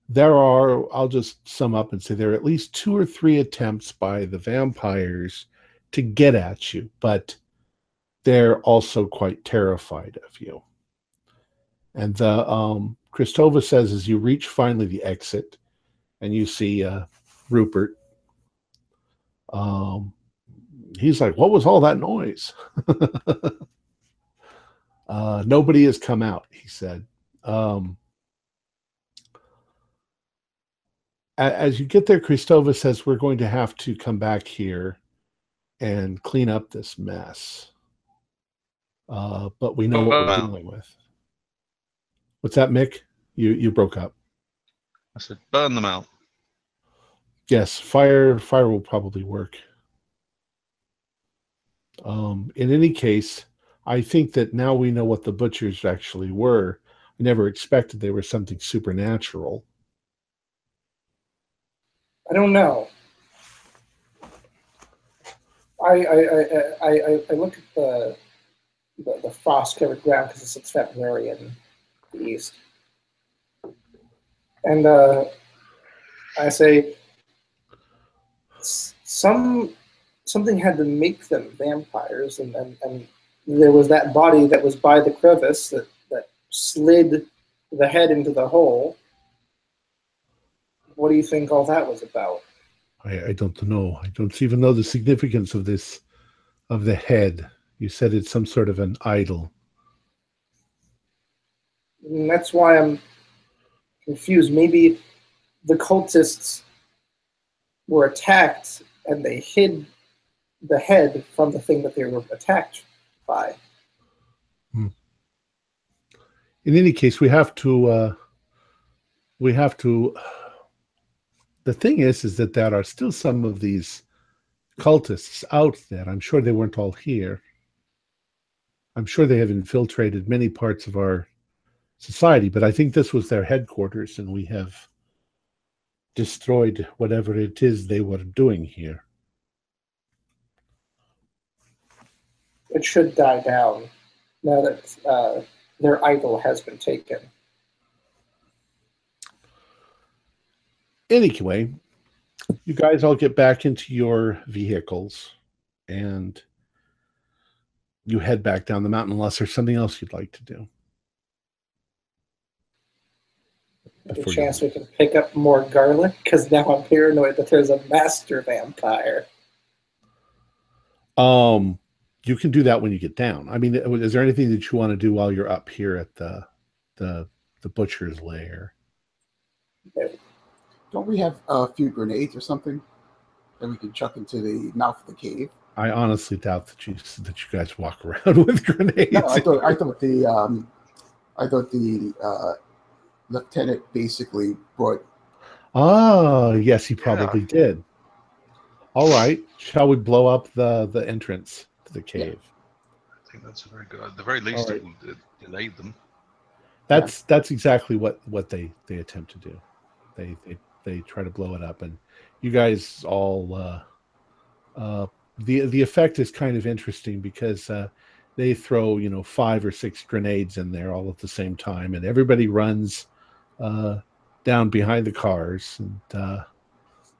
there are, I'll just sum up and say there are at least two or three attempts by the vampires to get at you, but they're also quite terrified of you. And the um, Christova says as you reach finally the exit, and you see uh, Rupert, um, he's like, "What was all that noise?" uh, nobody has come out, he said. Um, as you get there, Christova says, We're going to have to come back here and clean up this mess. Uh, but we know what we're dealing with. What's that, Mick? You you broke up. I said, burn them out. Yes, fire fire will probably work. Um, in any case, I think that now we know what the butchers actually were. I never expected they were something supernatural. I don't know. I I, I, I, I- I look at the the, the frost covered ground because it's February in east, and uh, I say some something had to make them vampires, and, and, and there was that body that was by the crevice that, that slid the head into the hole. What do you think all that was about? I, I don't know. I don't even know the significance of this, of the head. You said it's some sort of an idol. And that's why I'm confused. Maybe the cultists were attacked and they hid the head from the thing that they were attacked by. In any case, we have to. Uh, we have to. The thing is, is that there are still some of these cultists out there. I'm sure they weren't all here. I'm sure they have infiltrated many parts of our society, but I think this was their headquarters, and we have destroyed whatever it is they were doing here. It should die down now that uh, their idol has been taken. anyway, you guys all get back into your vehicles and you head back down the mountain unless there's something else you'd like to do. There's Before a you- chance we can pick up more garlic because now I'm paranoid that there's a master vampire. Um, you can do that when you get down. I mean, is there anything that you want to do while you're up here at the the the butcher's lair? Don't we have a few grenades or something that we can chuck into the mouth of the cave? I honestly doubt that you that you guys walk around with grenades. No, I thought I thought the um, I thought the uh, lieutenant basically brought. Ah, yes, he probably did. All right, shall we blow up the the entrance to the cave? I think that's a very good. At the very least, All it will delay them. That's that's exactly what what they they attempt to do. They they they try to blow it up, and you guys all. Uh, uh, the the effect is kind of interesting because uh, they throw you know five or six grenades in there all at the same time, and everybody runs uh, down behind the cars, and uh,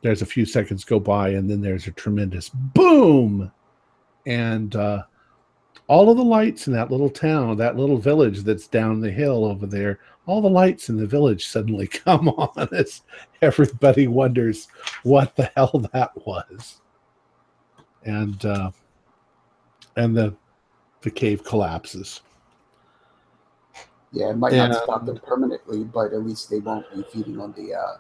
there's a few seconds go by, and then there's a tremendous boom, and uh, all of the lights in that little town, that little village that's down the hill over there, all the lights in the village suddenly come on as everybody wonders what the hell that was. And uh, and the the cave collapses. Yeah, it might Yeah. not stop them permanently, but at least they won't be feeding on the uh,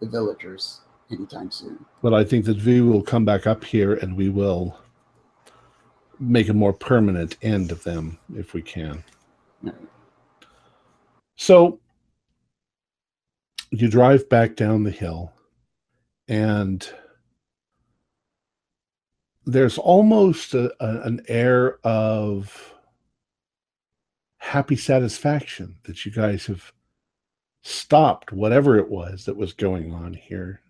the villagers anytime soon. But I think that we will come back up here and we will make a more permanent end of them if we can. Right. So you drive back down the hill, and there's almost a, a- an air of happy satisfaction that you guys have stopped whatever it was that was going on here.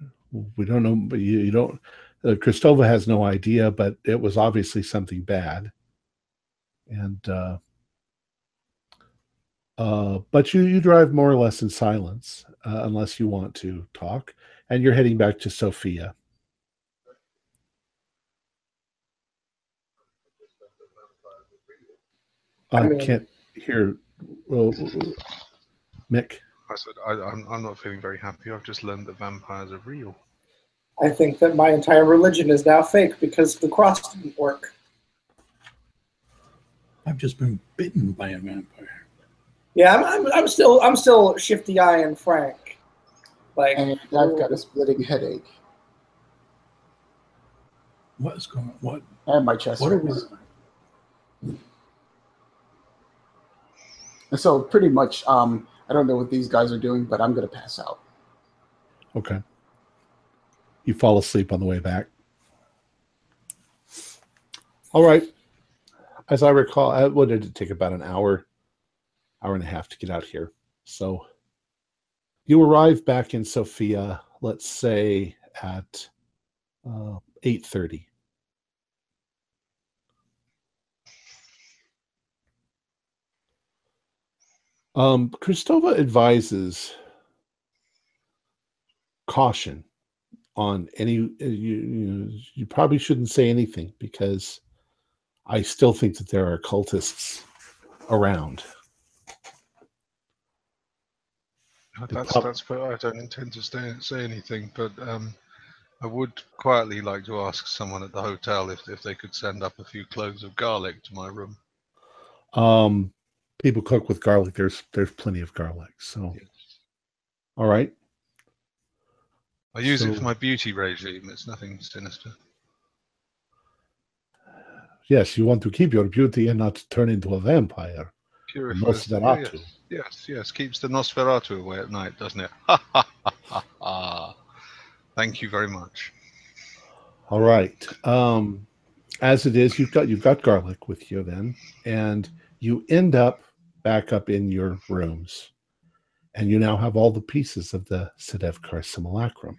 We don't know, but you, you don't. Uh, Christova has no idea, but it was obviously something bad, and. Uh, uh, but you you drive more or less in silence, uh, unless you want to talk, and you're heading back to Sofia. I, I mean- can't hear. Well, Mick. I said I, I'm, I'm not feeling very happy. I've just learned that vampires are real. I think that my entire religion is now fake because the cross didn't work. I've just been bitten by a vampire. Yeah, I'm, I'm, I'm still I'm still shifty eye and frank. Like And I've got a splitting headache, What is going on? What? and my chest What are hurts. And so pretty much, um, I don't know what these guys are doing, but I'm going to pass out. Okay. You fall asleep on the way back. All right. As I recall, uh, I wanted to take about an hour, hour and a half to get out here. So you arrive back in Sofia, let's say at uh, 8.30. Um, Christova advises caution on any you, you you probably shouldn't say anything because I still think that there are cultists around. That's pub- that's. But I don't intend to stay, say anything, but um, I would quietly like to ask someone at the hotel if if they could send up a few cloves of garlic to my room. Um, people cook with garlic. There's there's plenty of garlic. So all right. I use it for my beauty regime. It's nothing sinister. Yes, you want to keep your beauty and not turn into a vampire. Purifies Nosferatu. Yes, yes, yes. Keeps the Nosferatu away at night, doesn't it? Ha ha ha ha ha. Thank you very much. All right. Um, as it is, you've got you've got garlic with you then, and you end up back up in your rooms, and you now have all the pieces of the Sedefkar simulacrum.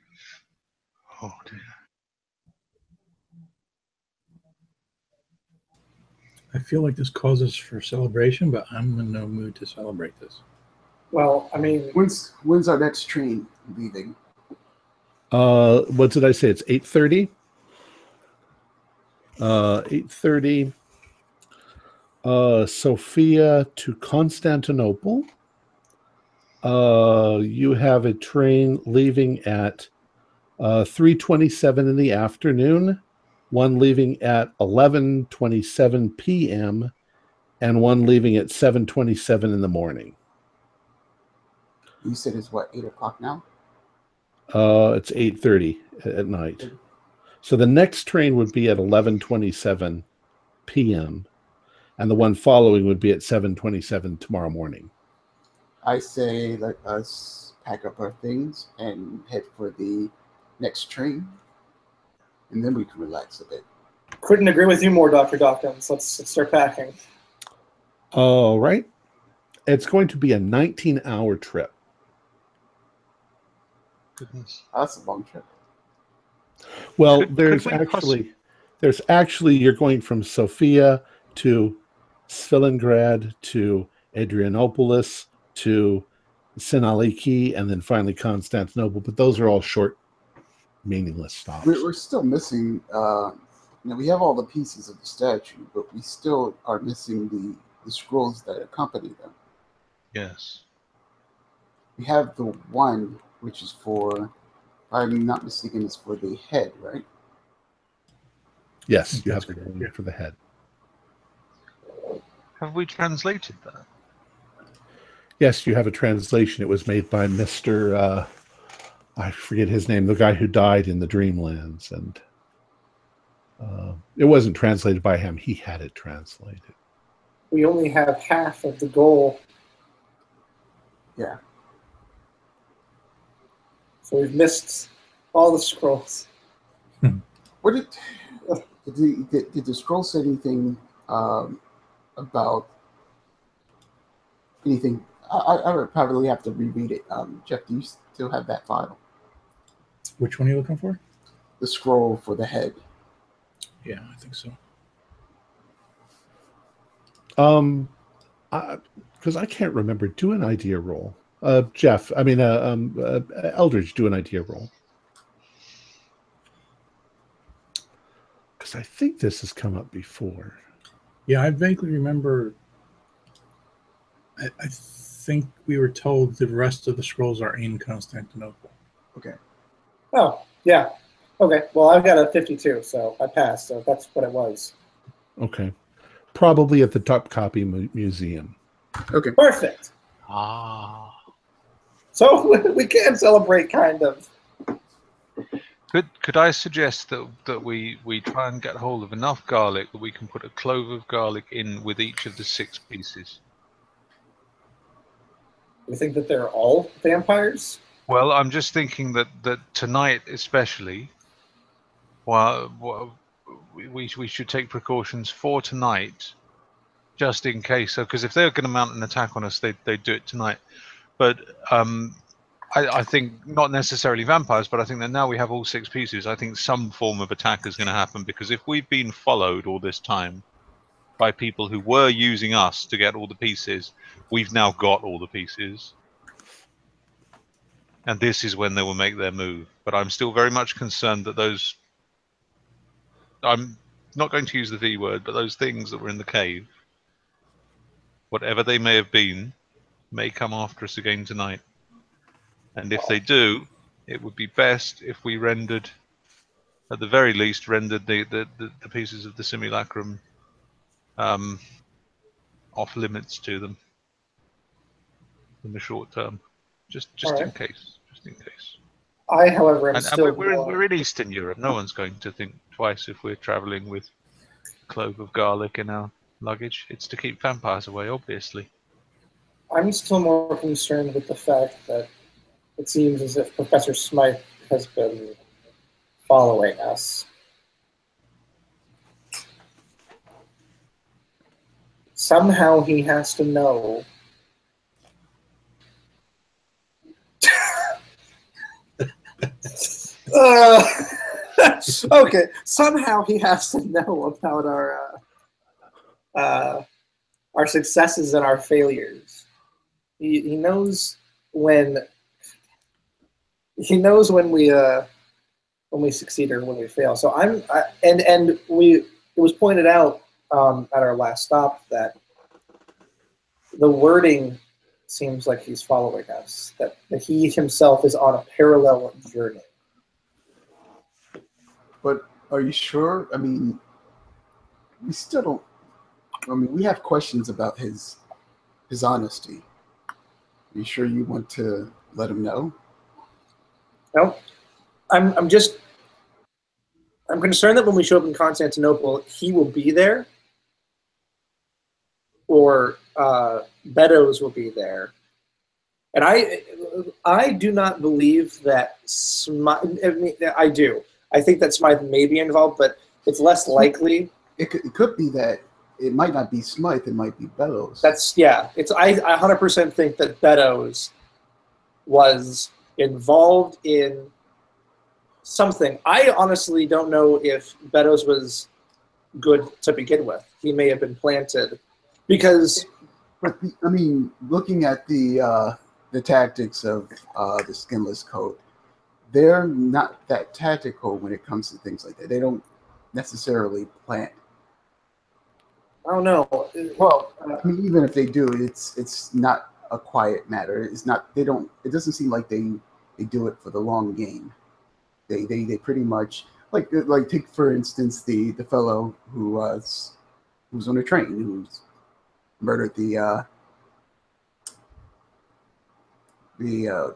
Oh dear. I feel like this causes for celebration, but I'm in no mood to celebrate this. well, I mean When's when's our next train leaving? Uh, what did I say? It's eight thirty. Uh, eight thirty. Uh, Sofia to Constantinople. Uh, you have a train leaving at uh, three twenty-seven in the afternoon, one leaving at 11:27 p.m. and one leaving at 7:27 in the morning. You said it's what eight o'clock now. Uh, it's 8:30 at night. So the next train would be at 11:27 p.m. and the one following would be at 7:27 tomorrow morning. I say let us pack up our things and head for the next train, and then we can relax a bit. Couldn't agree with you more, Dr. Dawkins. Let's, let's start packing. All right. It's going to be a 19-hour trip. Goodness. That's a long trip. Well, Could- could there's we actually there's actually you're going from Sofia to Svilengrad to Adrianopolis to Sinaliki and then finally Constantinople, but those are all short, meaningless stops. We're, we're still missing. Uh, you know, we have all the pieces of the statue, but we still are missing the the scrolls that accompany them. Yes. We have the one which is for, I'm not mistaken, is for the head, right? Yes, you have to go for the head. Have we translated that? Yes, you have a translation. It was made by Mister. Uh, I forget his name. The guy who died in the Dreamlands, and uh, it wasn't translated by him. He had it translated. We only have half of the goal. Yeah. So we've missed all the scrolls. What did did the, did, did the scroll say anything um, about anything? I, I I would probably have to reread it. Um, Jeff, do you still have that file? Which one are you looking for? The scroll for the head. Yeah, I think so. Um, because I, can't remember. Do an idea roll, uh, Jeff. I mean, uh, um, uh, Eldridge. Do an idea roll. Because I think this has come up before. Yeah, I vaguely remember. I, I think we were told the rest of the scrolls are in Constantinople. Okay. Oh, yeah. Okay. Well, I've got a 52, so I passed. So that's what it was. Okay, probably at the Topkapi mu- Museum. Okay. Perfect. Ah. So we can celebrate, kind of. Could could I suggest that that we we try and get hold of enough garlic that we can put a clove of garlic in with each of the six pieces? You think that they're all vampires? Well, I'm just thinking that that tonight, especially, while, while we we we should take precautions for tonight, just in case. So, because if they're going to mount an attack on us, they they do it tonight. But um, I, I think not necessarily vampires, but I think that now we have all six pieces. I think some form of attack is going to happen because if we've been followed all this time by people who were using us to get all the pieces, we've now got all the pieces and this is when they will make their move. But I'm still very much concerned that those. I'm not going to use the V word, but those things that were in the cave, whatever they may have been, may come after us again tonight. And if they do, it would be best if we rendered, at the very least, rendered the, the, the, pieces of the simulacrum um, off limits to them in the short term. Just just in case. Just in case. I, however, am And, and still. we're, we're, in, we're in Eastern Europe. No one's going to think twice if we're traveling with a clove of garlic in our luggage. It's to keep vampires away, obviously. I'm still more concerned with the fact that it seems as if Professor Smythe has been following us. Somehow he has to know. Uh, okay, somehow he has to know about our uh, uh, our successes and our failures. He, he knows when he knows when we uh when we succeed or when we fail. So I'm I, and and we it was pointed out um, at our last stop that the wording seems like he's following us. That, that he himself is on a parallel journey. But Are you sure? I mean, we still don't. I mean, we have questions about his his honesty. Are you sure you want to let him know? No, I'm. I'm just. I'm concerned that when we show up in Constantinople, he will be there, or uh, Beddoes will be there, and I. I do not believe that Smythe. I, mean, I do. I think that Smythe may be involved, but it's less likely. It could, it could be that it might not be Smythe, it might be Bellows. That's yeah. It's I. I 100% think that Beddoes was involved in something. I honestly don't know if Beddoes was good to begin with. He may have been planted because But the, I mean, looking at the uh, the tactics of uh, the skinless coat, they're not that tactical when it comes to things like that. They don't necessarily plant. I don't know. Well, I mean, even if they do, it's it's not a quiet matter. It's not. They don't. It doesn't seem like they they do it for the long game. They they they pretty much like like take for instance the the fellow who was who was on a train who's murdered the uh, the uh,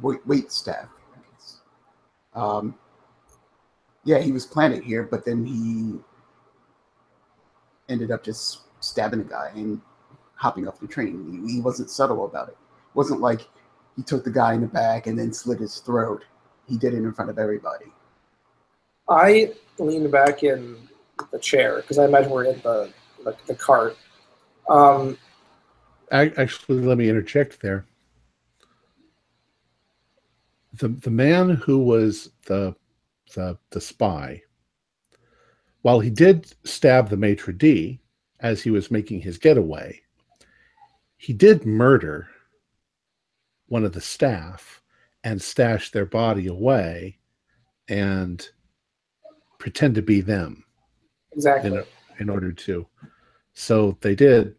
wait, wait staff. Um, yeah, he was planted here, but then he ended up just stabbing a guy and hopping off the train. He, he wasn't subtle about it. It wasn't like he took the guy in the back and then slit his throat. He did it in front of everybody. I leaned back in the chair because I imagine we're in the the, the cart. Um, Ac- Actually, let me interject there. The the man who was the the the spy, while he did stab the maitre d as he was making his getaway, he did murder one of the staff and stash their body away and pretend to be them exactly. in, in order to. So they did.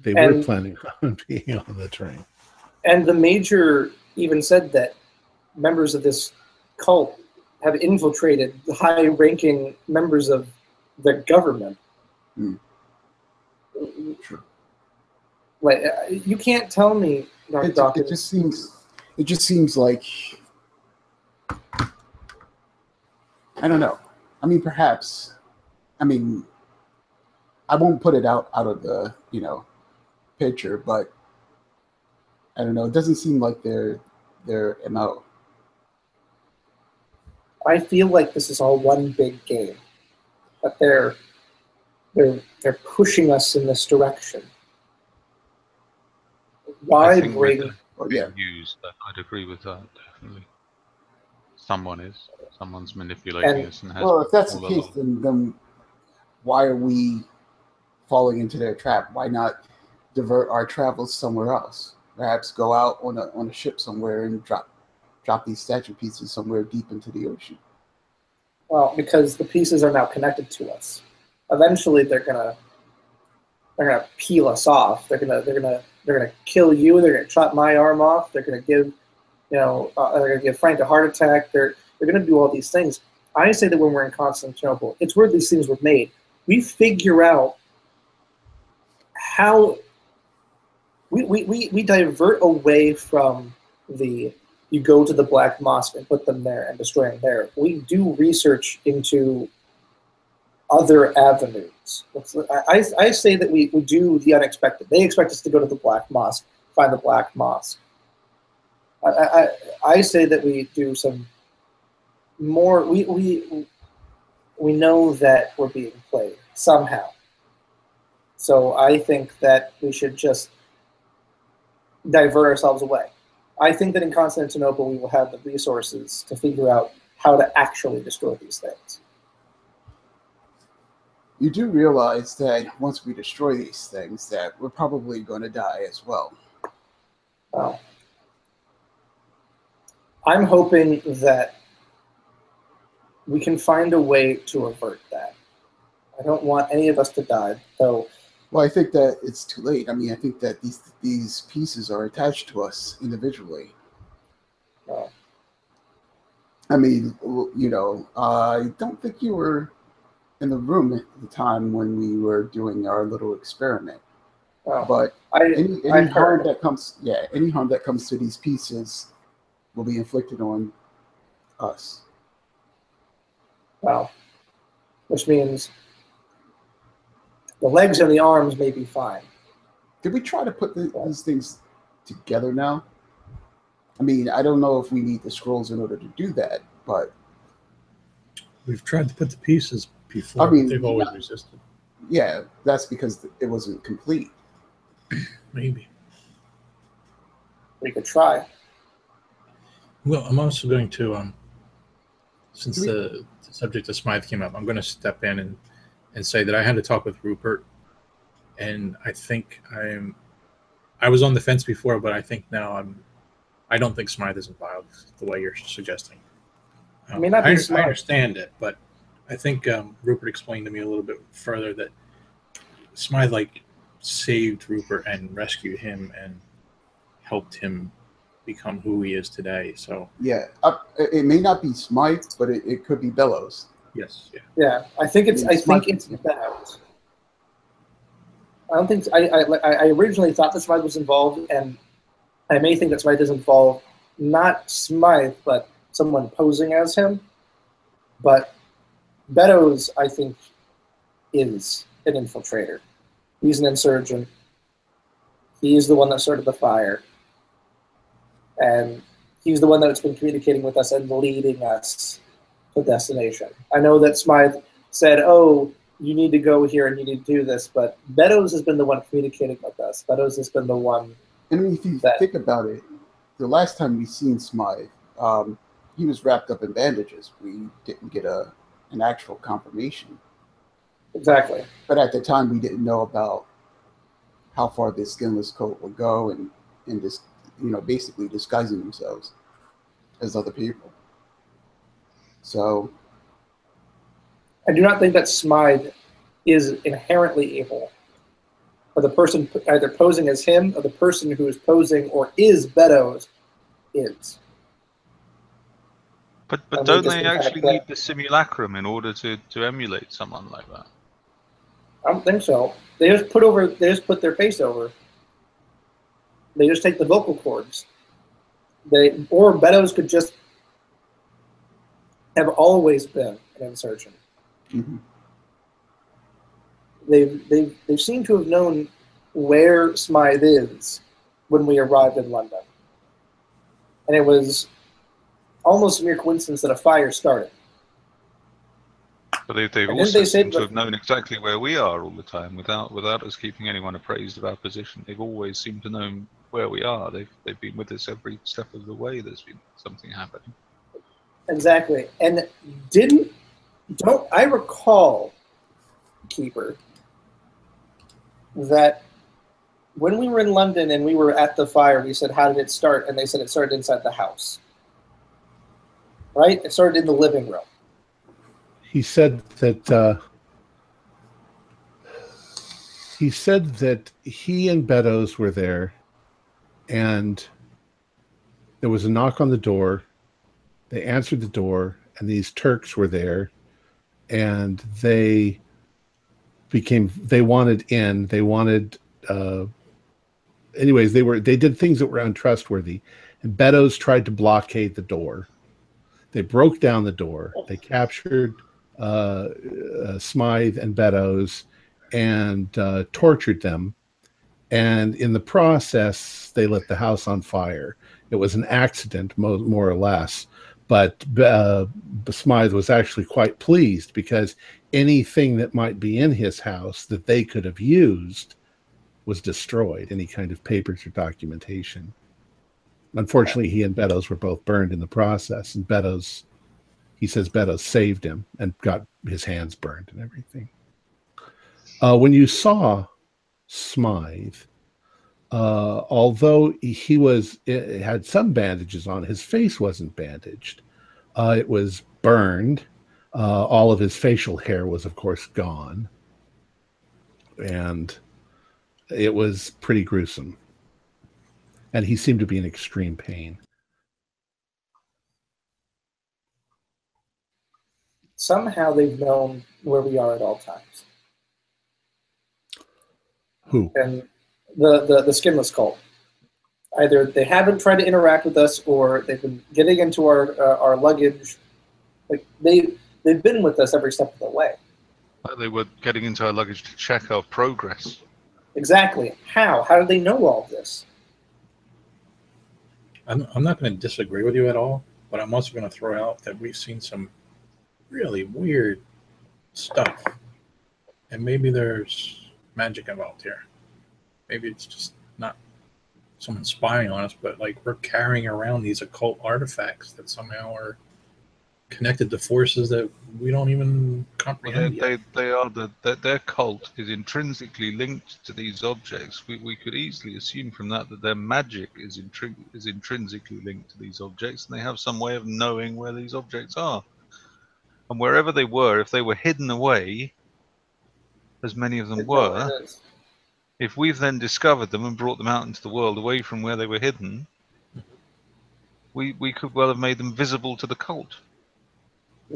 They were planning on being on the train. And the major even said that members of this cult have infiltrated the high-ranking members of the government. Hmm. Sure. Like uh, you can't tell me, Dr. It, Dawkins. it just seems. It just seems like. I don't know. I mean, perhaps. I mean, I won't put it out out of the you know picture, but I don't know. It doesn't seem like their their mo. I feel like this is all one big game. That they're they're they're pushing us in this direction. Why I bring with yeah, the that I'd agree with that definitely. Someone is. Someone's manipulating And- us and has. well, if that's the all case, then then why are we falling into their trap? Why not divert our travels somewhere else? Perhaps go out on a on a ship somewhere and drop drop these statue pieces somewhere deep into the ocean. Well, because the pieces are now connected to us. Eventually, they're gonna they're gonna peel us off. They're gonna they're gonna they're gonna kill you. They're gonna chop my arm off. They're gonna give you know uh, they're gonna give Frank a heart attack. They're they're gonna do all these things. I say that when we're in Constantinople, it's where these things were made. We figure out how we, we, we, we divert away from the you go to the black mosque and put them there and destroy them there. We do research into other avenues. It's- I, I I say that we, we do the unexpected. They expect us to go to the black mosque, find the black mosque. I, I, I say that we do some more. We, we, we know that we're being played somehow. So I think that we should just divert ourselves away. I think that in Constantinople we will have the resources to figure out how to actually destroy these things. You do realize that once we destroy these things, that we're probably going to die as well. I'm hoping that we can find a way to avert that. I don't want any of us to die, though. Well, I think that it's too late. I mean, I think that these these pieces are attached to us individually. I mean, you know, I don't think you were in the room at the time when we were doing our little experiment. Well, But I, any, I any harm that comes, yeah, any harm that comes to these pieces will be inflicted on us. Wow. which means the legs and the arms may be fine. Did we try to put the, these things together now? I mean, I don't know if we need the scrolls in order to do that, but We've tried to put the pieces before, I mean, they've always yeah. resisted. yeah, that's because it wasn't complete. Maybe. We could try. Well, I'm also going to, um, since we- the, the subject of Smythe came up, I'm going to step in and, and say that I had to talk with Rupert, and I think I'm, I was on the fence before, but I think now I'm, I don't think Smythe isn't involved the way you're suggesting. Um, I mean, I, I smart. understand it, but I think um, Rupert explained to me a little bit further that Smythe like saved Rupert and rescued him and helped him become who he is today. So Yeah, uh, it it may not be Smythe, but it, it could be Bellows. yes, yeah. Yeah, I think it's. I It's think it's Bellows. I don't think I, I. I originally thought that Smythe was involved, and I may think that Smythe is involved. Not Smythe, but someone posing as him. But Beddoes, I think, is an infiltrator. He's an insurgent. He's the one that started the fire, and he's the one that's been communicating with us and leading us to destination. I know that Smythe said, "Oh, you need to go here and you need to do this," but Beddoes has been the one communicating with us. Beddoes has been the one. And if you That- think about it, the last time we seen Smythe, um, he was wrapped up in bandages. We didn't get a an actual confirmation. Exactly. But at the time, we didn't know about how far this skinless coat would go and and this, you know, basically disguising themselves as other people. So I do not think that Smythe is inherently evil. Or the person either posing as him or the person who is posing or is Beddoes is. But but don't they actually need the simulacrum in order to, to emulate someone like that? I don't think so. They just put over. They just put their face over. They just take the vocal cords. They or Beddoes could just have always been an insurgent. mhm. They they they seem to have known where Smythe is when we arrived in London, and it was almost a mere coincidence that a fire started. But they, they've And also they said to have known exactly where we are all the time without without us keeping anyone appraised of our position. They've always seemed to know where we are. They've they've been with us every step of the way. There's been something happening. Exactly. And didn't don't I recall, Keeper, that when we were in London and we were at the fire, we said, How did it start? And they said it started inside the house. Right? It started in the living room. he said that uh, he said that he and Beddoes were there, and there was a knock on the door. They answered the door, and these Turks were there, and they became they wanted in. They wanted. Uh, anyways, they were they did things that were untrustworthy, and Beddoes tried to blockade the door. They broke down the door. They captured uh, uh, Smythe and Beddoes and uh, tortured them. And in the process, they lit the house on fire. It was an accident, mo- more or less. But uh, Smythe was actually quite pleased because anything that might be in his house that they could have used was destroyed, any kind of papers or documentation. Unfortunately, he and Beddoes were both burned in the process, and Beddoes he says Beddoes saved him and got his hands burned and everything. Uh, when you saw Smythe, uh, although he was it had some bandages on, his face wasn't bandaged. Uh, it was burned. Uh, all of his facial hair was, of course, gone, and it was pretty gruesome. And he seemed to be in extreme pain. somehow they've known where we are at all times. Who? And the, the, the skinless cult. Either they haven't tried to interact with us or they've been getting into our, uh, our luggage. Like they, they've been with us every step of the way. Like they were getting into our luggage to check our progress. Exactly. How? How do they know all this? I'm, I'm not going to disagree with you at all, but I'm also going to throw out that we've seen some really weird stuff. And maybe there's magic involved here. Maybe it's just not someone spying on us, but like we're carrying around these occult artifacts that somehow are connected to forces that we don't even Well, they, comprehend yet. they, they are the, their, their cult is intrinsically linked to these objects. We, we could easily assume from that that their magic is intri- is intrinsically linked to these objects, and they have some way of knowing where these objects are. And wherever they were, if they were hidden away, as many of them They know where were, if we've then discovered them and brought them out into the world away from where they were hidden, we we could well have made them visible to the cult.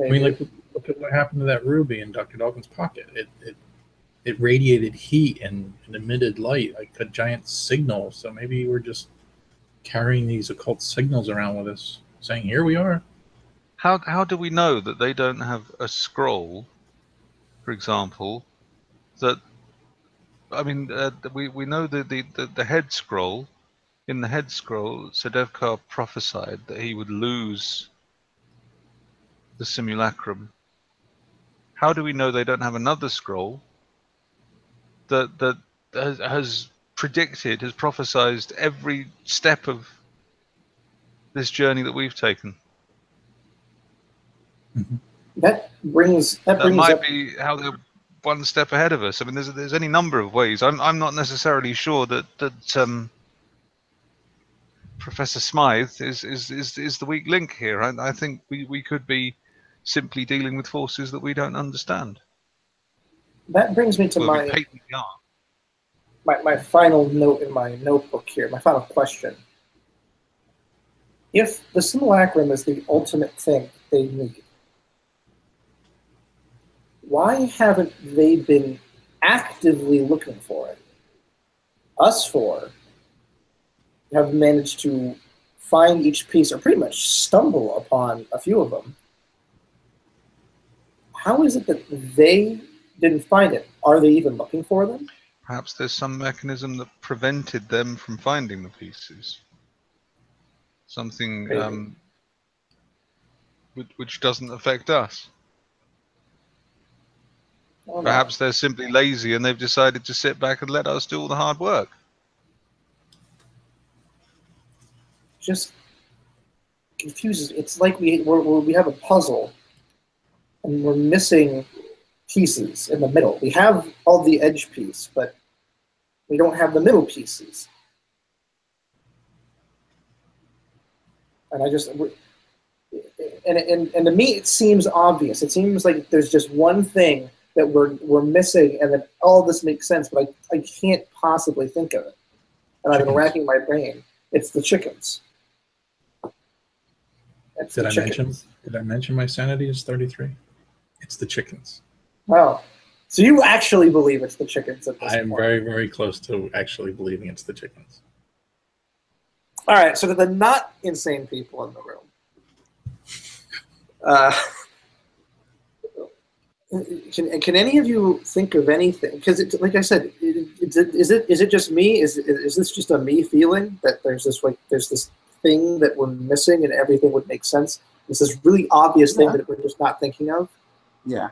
I mean, like, look at what happened to that ruby in Dr. Dawkins' pocket. It it, it radiated heat and, and emitted light, like a giant signal. So maybe we're just carrying these occult signals around with us, saying, "Here we are." How how do we know that they don't have a scroll, for example, that I mean uh, we we know that the, the the head scroll, in the head scroll, Sedefkar prophesied that he would lose the simulacrum. How do we know they don't have another scroll that that has, has predicted, has prophesized every step of this journey that we've taken? that brings that that brings might up be how they're one step ahead of us. I mean, there's there's any number of ways. I'm I'm not necessarily sure that that um, Professor Smythe is is, is is the weak link here. I, I think we, we could be simply dealing with forces that we don't understand. that brings me to Well, my, my my final note in my notebook here. My final question: If the simulacrum is the ultimate thing they need, why haven't they been actively looking for it? Us four have managed to find each piece, or pretty much stumble upon a few of them. How is it that they didn't find it? Are they even looking for them? Perhaps there's some mechanism that prevented them from finding the pieces. Something um, which, which doesn't affect us. I don't. Perhaps they're simply lazy and they've decided to sit back and let us do all the hard work. just confuses. It's like we we have a puzzle, and we're missing pieces in the middle. We have all the edge piece, but we don't have the middle pieces. And I just, and and and to me, it seems obvious. It seems like there's just one thing that we're we're missing, and that all this makes sense, but I I can't possibly think of it. And I've been racking my brain. It's the chickens. It's Did the I chickens. mention? Did I mention my sanity is 33? It's the chickens. Wow. So you actually believe it's the chickens at this I am point. very, very close to actually believing it's the chickens. All right. So to the not insane people in the room, uh, can can any of you think of anything? Because like I said, it, is it is it is it just me? Is is this just a me feeling that there's this like there's this thing that we're missing and everything would make sense? It's this really obvious thing Yeah. that we're just not thinking of. Yeah.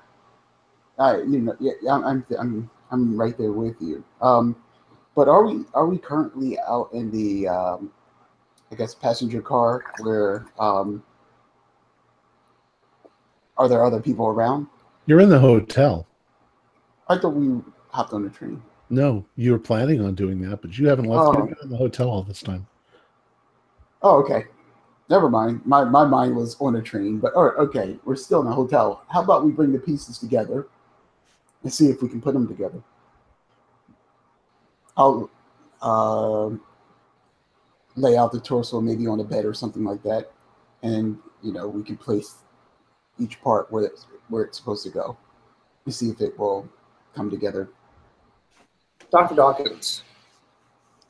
I you know yeah I'm I'm I'm, I'm right there with you. Um, but are we are we currently out in the um, I guess passenger car where um, are there other people around? You're in the hotel. I thought we hopped on the train. No, you were planning on doing that, but you haven't left. Oh. You've been in the hotel all this time. Oh, okay. Never mind. My my mind was on a train, but all right, okay, we're still in a hotel. How about we bring the pieces together and see if we can put them together? I'll um lay out the torso maybe on a bed or something like that, and you know we can place each part where it's, where it's supposed to go. To see if it will come together. Dr. Dawkins,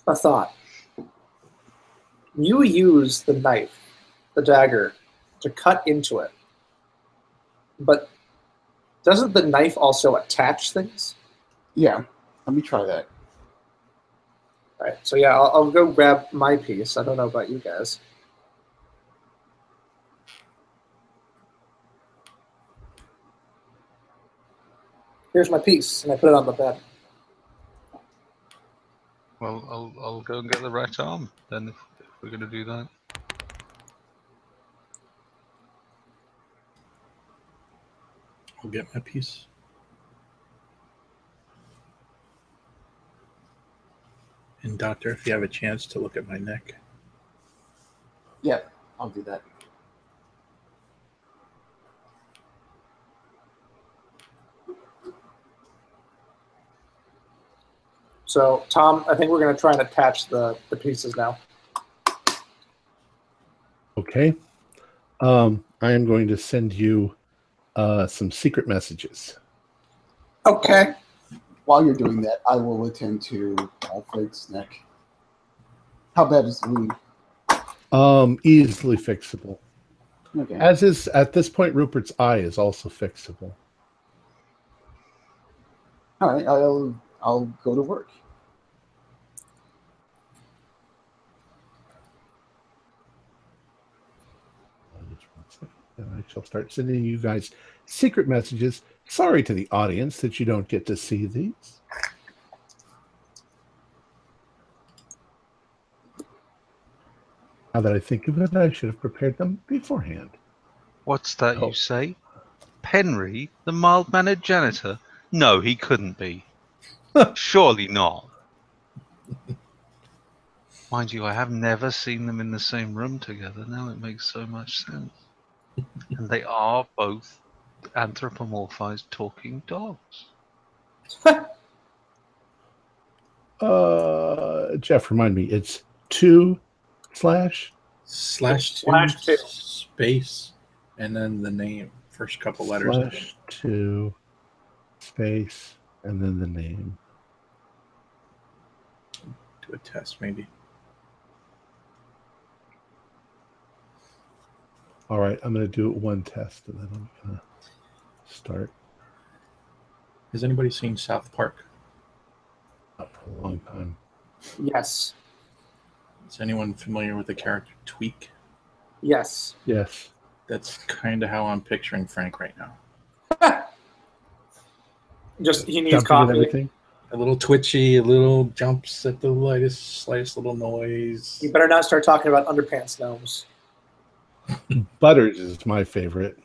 a thought. You use the knife, the dagger, to cut into it. But doesn't the knife also attach things? Yeah, let me try that. All right. So yeah, I'll, I'll go grab my piece. I don't know about you guys. Here's my piece, and I put it on the bed. Well, I'll, I'll go and get the right arm then if, if we're going to do that. I'll get my piece. And doctor, if you have a chance to look at my neck, Yeah, I'll do that. So Tom, I think we're going to try and attach the the pieces now. Okay. Um, I am going to send you uh, some secret messages. Okay. While you're doing that, I will attend to Alfred's neck. How bad is the wound? Um, easily fixable. Okay. As is at this point, Rupert's eye is also fixable. All right, I'll I'll go to work. And I shall start sending you guys secret messages. Sorry to the audience that you don't get to see these. Now that I think of it, I should have prepared them beforehand. What's that Oh. you say? Penry, the mild mannered janitor? No, he couldn't be. Surely not. Mind you, I have never seen them in the same room together. Now it makes so much sense. And they are both anthropomorphized talking dogs. Uh, Jeff, remind me, it's two slash slash two, Slash two. space, and then the name, first couple letters. slash two space and then the name. Do a test, maybe. All right, I'm going to do one test and then I'm going to start Has anybody seen South Park? up for a long time. Yes. Is anyone familiar with the character Tweek? Yes. Yes. That's kind of how I'm picturing Frank right now. Just he needs coffee. everything. A little twitchy, a little jumps at the lightest, slightest little noise. You better not start talking about underpants gnomes. Butters is my favorite.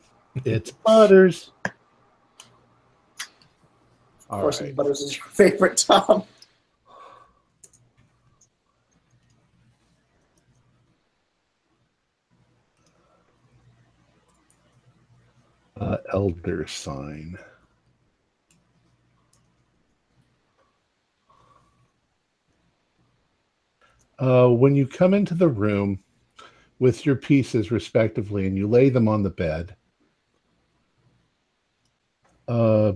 It's Butters. Of course, right. Butters is your favorite, Tom. Uh, elder sign. Uh, when you come into the room with your pieces respectively and you lay them on the bed, uh,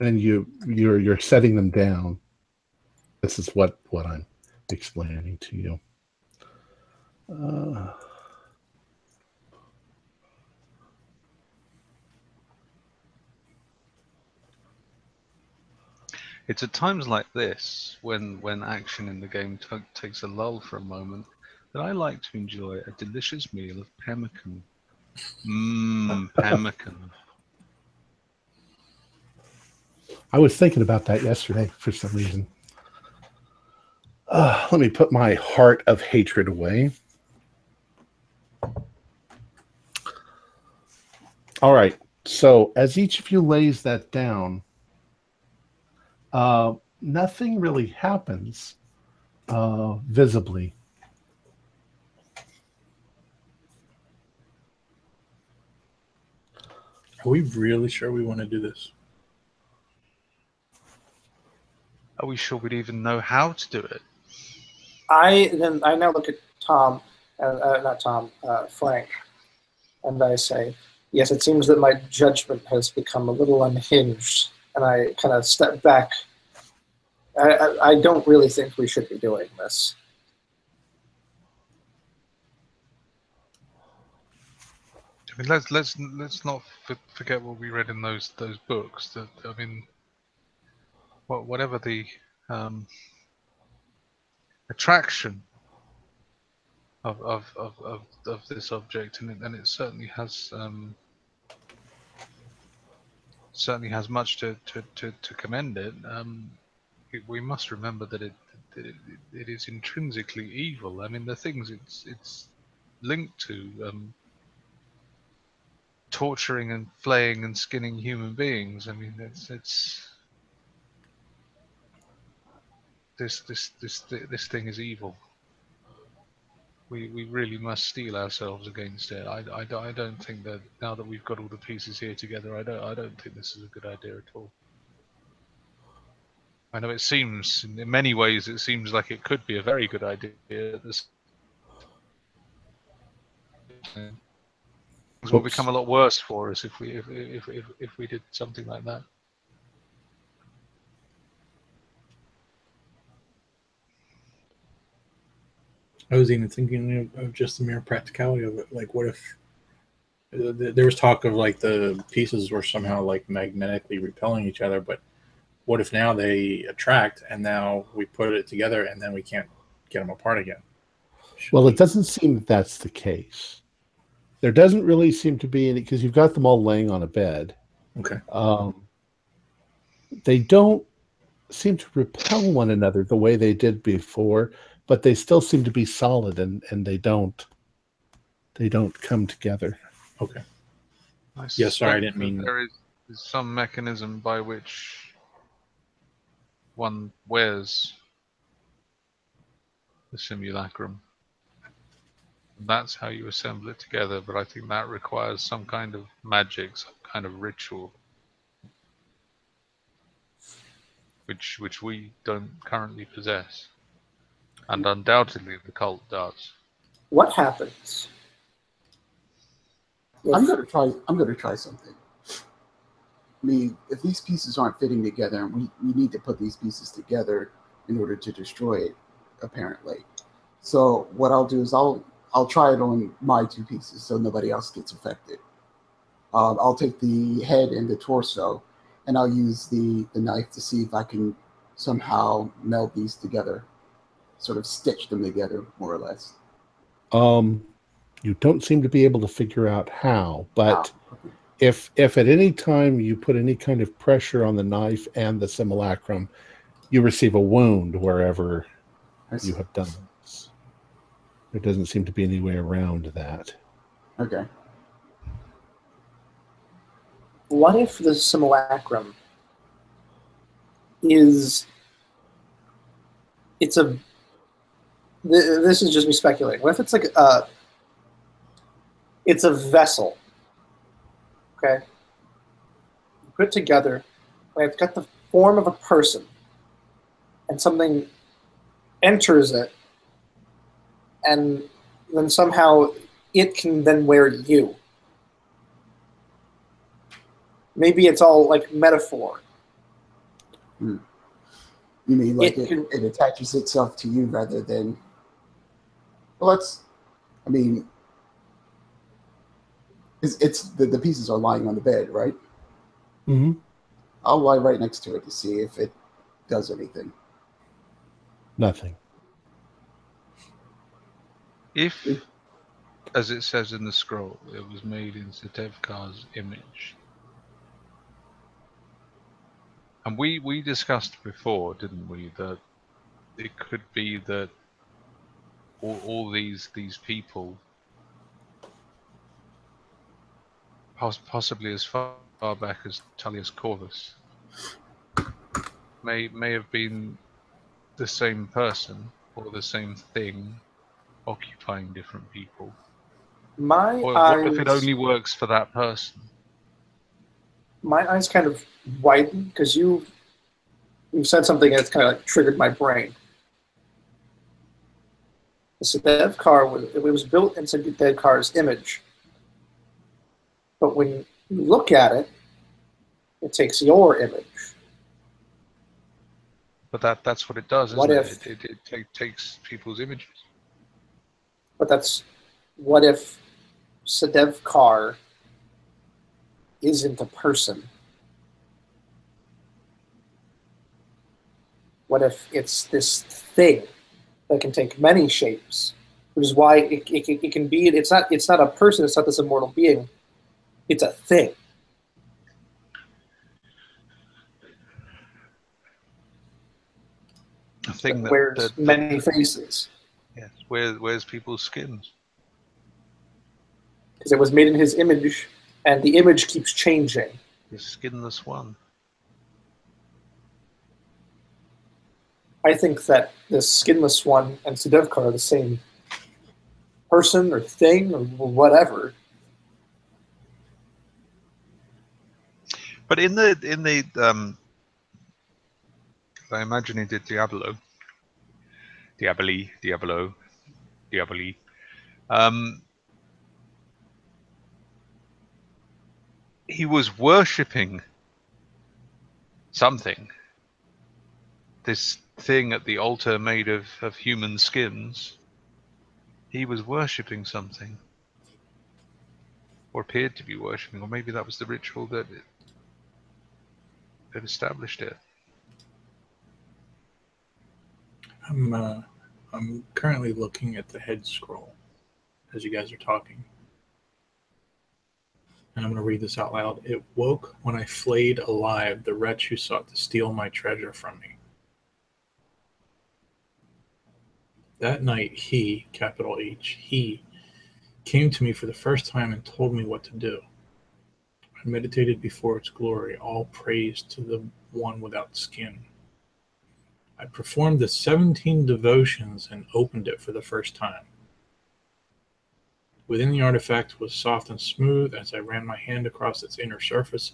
and you you're you're setting them down. This is what what I'm explaining to you. Uh, It's at times like this, when when action in the game t- takes a lull for a moment, that I like to enjoy a delicious meal of pemmican. Mmm, pemmican. I was thinking about that yesterday for some reason. Uh, let me put my heart of hatred away. All right. So, as each of you lays that down, uh, nothing really happens uh, visibly. Are we really sure we want to do this? Are we sure we'd even know how to do it? I then I now look at Tom, uh, uh, not Tom, uh, Frank, and I say, yes, it seems that my judgment has become a little unhinged, and I kind of step back. I, I, I don't really think we should be doing this. Mean, let's let's let's not forget what we read in those those books. That I mean, what whatever the um, attraction of of, of, of of this object, and it, and it certainly has um, certainly has much to to, to, to commend it. Um, it- we must remember that it, it it is intrinsically evil. I mean, the things it's it's linked to. Um, torturing and flaying and skinning human beings. I mean, it's it's this this this this thing is evil. We we really must steel ourselves against it. I, I, I don't think that now that we've got all the pieces here together, I don't I don't think this is a good idea at all. I know it seems in many ways it seems like it could be a very good idea. This things will become a lot worse for us if we if if if, if we did something like that. I was even thinking of, of just the mere practicality of it. Like, what if uh, th- there was talk of like the pieces were somehow like magnetically repelling each other, but what if now they attract and now we put it together and then we can't get them apart again? Should Well, we- it doesn't seem that that's the case. There doesn't really seem to be any because you've got them all laying on a bed. okay. Um, they don't seem to repel one another the way they did before, but they still seem to be solid and and they don't they don't come together. Okay. I Yeah, sorry, I didn't mean- There is, is some mechanism by which one wears the simulacrum. That's how you assemble it together, but I think that requires some kind of magic, some kind of ritual, which which we don't currently possess, and undoubtedly the cult does. What happens? I'm gonna try. I'm gonna try something. I mean, if these pieces aren't fitting together, and we, we need to put these pieces together in order to destroy it. Apparently, so what I'll do is I'll I'll try it on my two pieces so nobody else gets affected. Um, I'll take the head and the torso, and I'll use the the knife to see if I can somehow meld these together, sort of stitch them together more or less. Um, you don't seem to be able to figure out how, but Ah, okay. if if at any time you put any kind of pressure on the knife and the simulacrum, you receive a wound wherever you have done. There doesn't seem to be any way around that. Okay. what if the simulacrum is it's a th- this is just me speculating what if it's like a it's a vessel okay put together and it's got the form of a person and something enters it and then somehow it can then wear you maybe it's all like metaphor You mean like It it, can- it, attaches itself to you rather than? Well, that's. I mean, it's, it's the, the pieces are lying on the bed, right? Mm-hmm. I'll lie right next to it to see if it does anything. Nothing. If, as it says in the scroll, it was made in Sedefkar's image. And we, we discussed before, didn't we, that it could be that all, all these these people, poss- possibly as far, far back as Tullius Corvus, may may have been the same person or the same thing occupying different people. my Or eyes what if it only works for that person? my eyes kind of widen because you you said something that's kind of like triggered my brain. The Sedefkar was it was built in Sedefkar's image, But when you look at it, it takes your image. But that that's what it does, isn't What it? if- It, it, it ta- takes people's images. But that's what if Sedefkar isn't a person? What if it's this thing that can take many shapes? Which is why it, it, can- it can be. It's not. It's not a person. It's not this immortal being. It's a thing. A thing that that, wears that- many faces yes, wears, where's people's skins. because it was made in his image, and the image keeps changing. The skinless one. I think that the skinless one and Sedefkar are the same person or thing or whatever. But in the in the um, I imagine he did Diablo, Diaboli, Diablo, Diaboli. Um, he was worshipping something. This thing at the altar made of, of human skins. He was worshipping something. Or appeared to be worshipping, or maybe that was the ritual that that established it. I'm uh, I'm currently looking at the head scroll as you guys are talking. And I'm going to read this out loud. It woke when I flayed alive the wretch who sought to steal my treasure from me. That night, he, capital H, he, came to me for the first time and told me what to do. I meditated before its glory, all praise to the one without skin. I performed the 17 devotions and opened it for the first time. Within the artifact was soft and smooth. As I ran my hand across its inner surface,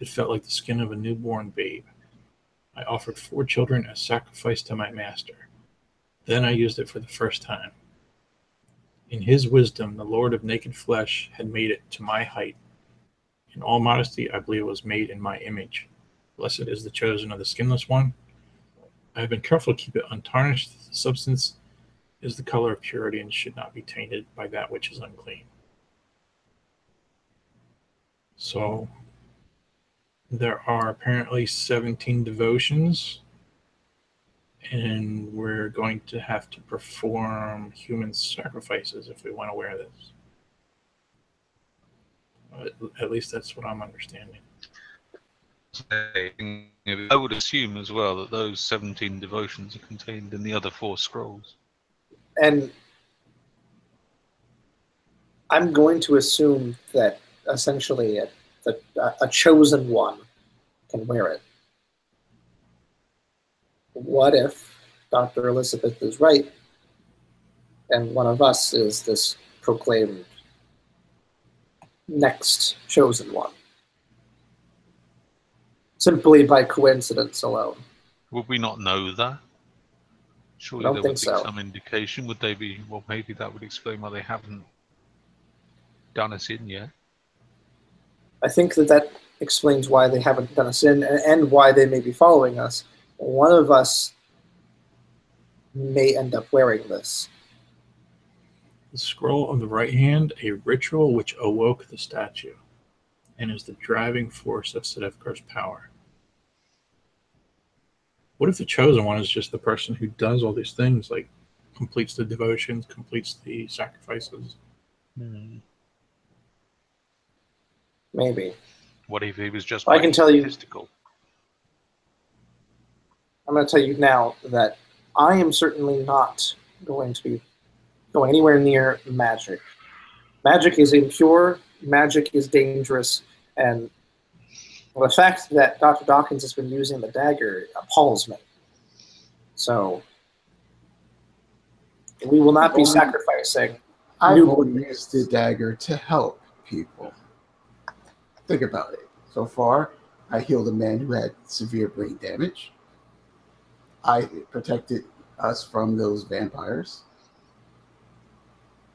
it felt like the skin of a newborn babe. I offered four children as sacrifice to my master. Then I used it for the first time. In his wisdom, the Lord of naked flesh had made it to my height. In all modesty, I believe it was made in my image. Blessed is the chosen of the skinless one. I have been careful to keep it untarnished. The substance is the color of purity and should not be tainted by that which is unclean. So, there are apparently 17 devotions, and we're going to have to perform human sacrifices if we want to wear this. At, at least that's what I'm understanding. I would assume as well that those 17 devotions are contained in the other four scrolls. And I'm going to assume that essentially a, a, a chosen one can wear it. What if Dr. Elizabeth is right and one of us is this proclaimed next chosen one? Simply by coincidence alone. Would we not know that? Surely don't there would be so. some indication. Would they be? Well, maybe that would explain why they haven't done us in yet. I think that that explains why they haven't done us in and, and why they may be following us. One of us may end up wearing this. The scroll on the right hand, a ritual which awoke the statue and is the driving force of Sedefkar's power. What if the chosen one is just the person who does all these things, like completes the devotions, completes the sacrifices? Hmm. Maybe. What if he was just? I can tell you. I'm going to tell you now that I am certainly not going to be going anywhere near magic. Magic is impure, magic is dangerous, and the fact that Dr. Dawkins has been using the dagger appalls me. So, we will not be sacrificing. I've used the dagger to help people. Think about it. So far, I healed a man who had severe brain damage. I protected us from those vampires.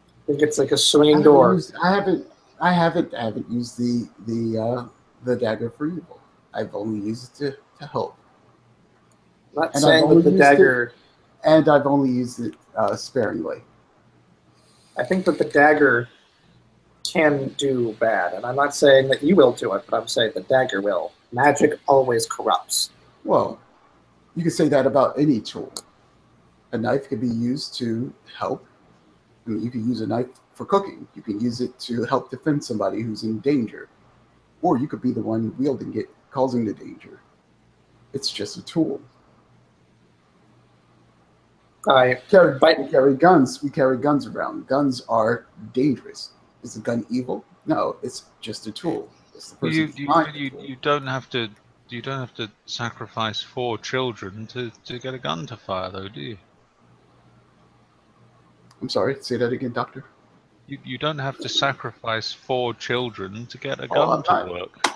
I think it's like a swinging haven't door. used- I haven't. I haven't I haven't used the the uh, the dagger for evil. I've only used it to, to help, I'm not And saying I've that only the used it- dagger. and I've only used it uh, sparingly. I think that the dagger can do bad, and I'm not saying that you will do it, but I'm saying the dagger will. Magic always corrupts. Well, you could say that about any tool. A knife can be used to help. I mean, you can use a knife for cooking. You can use it to help defend somebody who's in danger, or you could be the one wielding it, causing the danger. It's just a tool. I Carry, Right. we carry guns. We carry guns around. Guns are dangerous. Is a gun evil? No, it's just a tool. It's the You, you, you, tool. you don't have to you don't have to sacrifice four children to, to get a gun to fire though, do you? I'm sorry. Say that again, Doctor. You, you don't have to sacrifice four children to get a Oh, gun I'm to work.